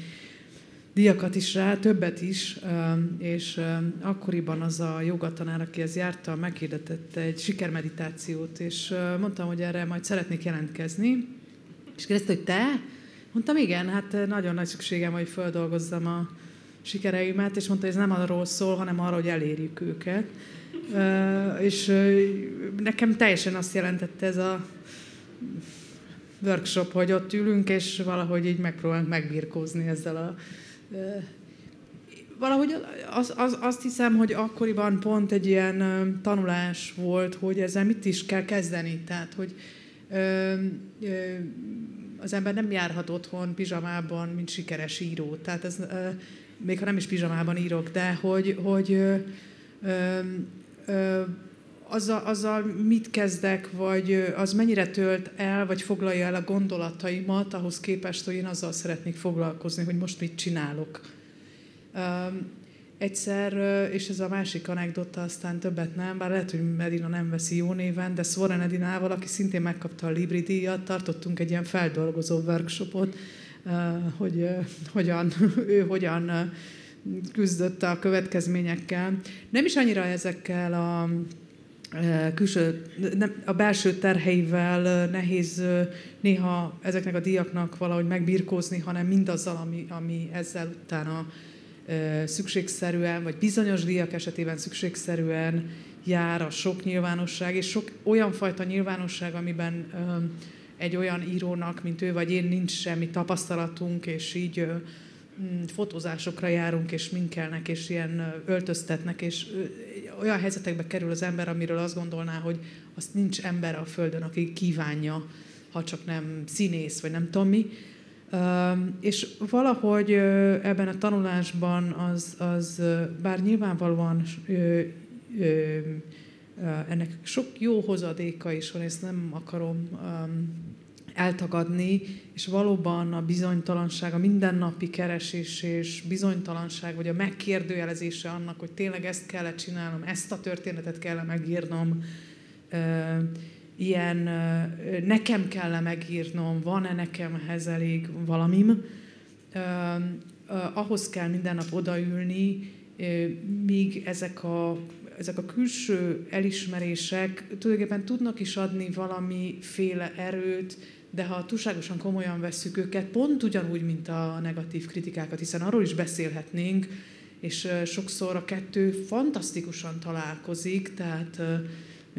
diakat is rá, többet is, és akkoriban az a jogatanár, aki ez járta, meghirdetett egy sikermeditációt, és mondtam, hogy erre majd szeretnék jelentkezni, és kérdezte, hogy te? Mondtam, igen, hát eh, nagyon nagy szükségem, hogy földolgozzam a sikereimet, és mondta, hogy ez nem arról szól, hanem arról, hogy elérjük őket. Uh, és uh, nekem teljesen azt jelentette ez a workshop, hogy ott ülünk, és valahogy így megpróbálunk megbirkózni ezzel a... Valahogy az, az, azt hiszem, hogy akkoriban pont egy ilyen tanulás volt, hogy ezzel mit is kell kezdeni. Tehát, hogy az ember nem járhat otthon pizsamában, mint sikeres író. Tehát ez, még ha nem is pizsamában írok, de hogy, hogy ö, ö, ö, azzal, azzal mit kezdek, vagy az mennyire tölt el, vagy foglalja el a gondolataimat, ahhoz képest, hogy én azzal szeretnék foglalkozni, hogy most mit csinálok. Egyszer, és ez a másik anekdota, aztán többet nem, bár lehet, hogy Medina nem veszi jó néven, de Svoren Edinával, aki szintén megkapta a Libri díjat, tartottunk egy ilyen feldolgozó workshopot, hogy hogyan, *laughs* ő hogyan küzdött a következményekkel. Nem is annyira ezekkel a külső, a belső terheivel nehéz néha ezeknek a díjaknak valahogy megbirkózni, hanem mindazzal, ami, ami ezzel utána szükségszerűen, vagy bizonyos díjak esetében szükségszerűen jár a sok nyilvánosság, és sok olyan fajta nyilvánosság, amiben egy olyan írónak, mint ő vagy én, nincs semmi tapasztalatunk, és így mm, fotózásokra járunk, és minkelnek, és ilyen öltöztetnek, és olyan helyzetekbe kerül az ember, amiről azt gondolná, hogy azt nincs ember a Földön, aki kívánja, ha csak nem színész, vagy nem tudom mi. És valahogy ebben a tanulásban az, az bár nyilvánvalóan ennek sok jó hozadéka is van, ezt nem akarom eltagadni, és valóban a bizonytalanság, a mindennapi keresés és bizonytalanság, vagy a megkérdőjelezése annak, hogy tényleg ezt kell csinálnom, ezt a történetet kell megírnom, ilyen nekem kell megírnom, van-e nekem ehhez elég valamim, ahhoz kell minden nap odaülni, míg ezek a, ezek a külső elismerések tulajdonképpen tudnak is adni valamiféle erőt, de ha túlságosan komolyan vesszük őket, pont ugyanúgy, mint a negatív kritikákat, hiszen arról is beszélhetnénk, és sokszor a kettő fantasztikusan találkozik, tehát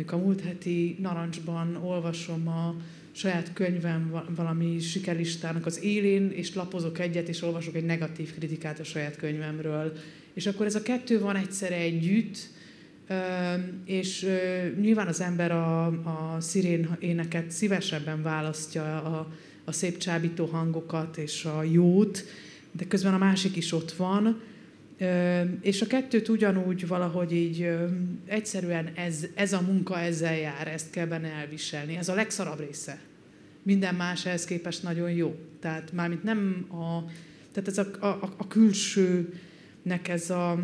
Mondjuk a múlt heti narancsban olvasom a saját könyvem valami sikerlistának az élén, és lapozok egyet, és olvasok egy negatív kritikát a saját könyvemről. És akkor ez a kettő van egyszerre együtt, és nyilván az ember a, a szirén éneket szívesebben választja a, a szép csábító hangokat és a jót, de közben a másik is ott van, és a kettőt ugyanúgy valahogy így egyszerűen ez, ez a munka ezzel jár, ezt kell benne elviselni. Ez a legszarabb része. Minden más ehhez képest nagyon jó. Tehát mármint nem a, tehát ez a, a, a külsőnek ez a,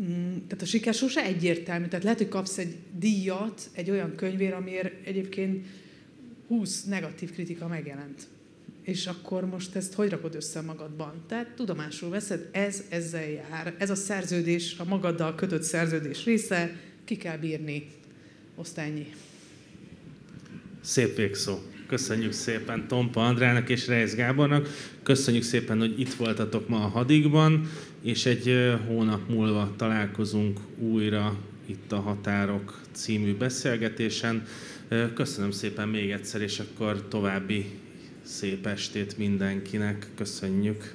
mm, tehát a siker sose egyértelmű. Tehát lehet, hogy kapsz egy díjat egy olyan könyvér, amiért egyébként 20 negatív kritika megjelent és akkor most ezt hogy rakod össze magadban? Tehát tudomásul veszed, ez ezzel jár. Ez a szerződés, a magaddal kötött szerződés része, ki kell bírni. Azt ennyi. Szép végszó. Köszönjük szépen Tompa Andrának és Reis Gábornak. Köszönjük szépen, hogy itt voltatok ma a Hadigban, és egy hónap múlva találkozunk újra itt a Határok című beszélgetésen. Köszönöm szépen még egyszer, és akkor további Szép estét mindenkinek, köszönjük!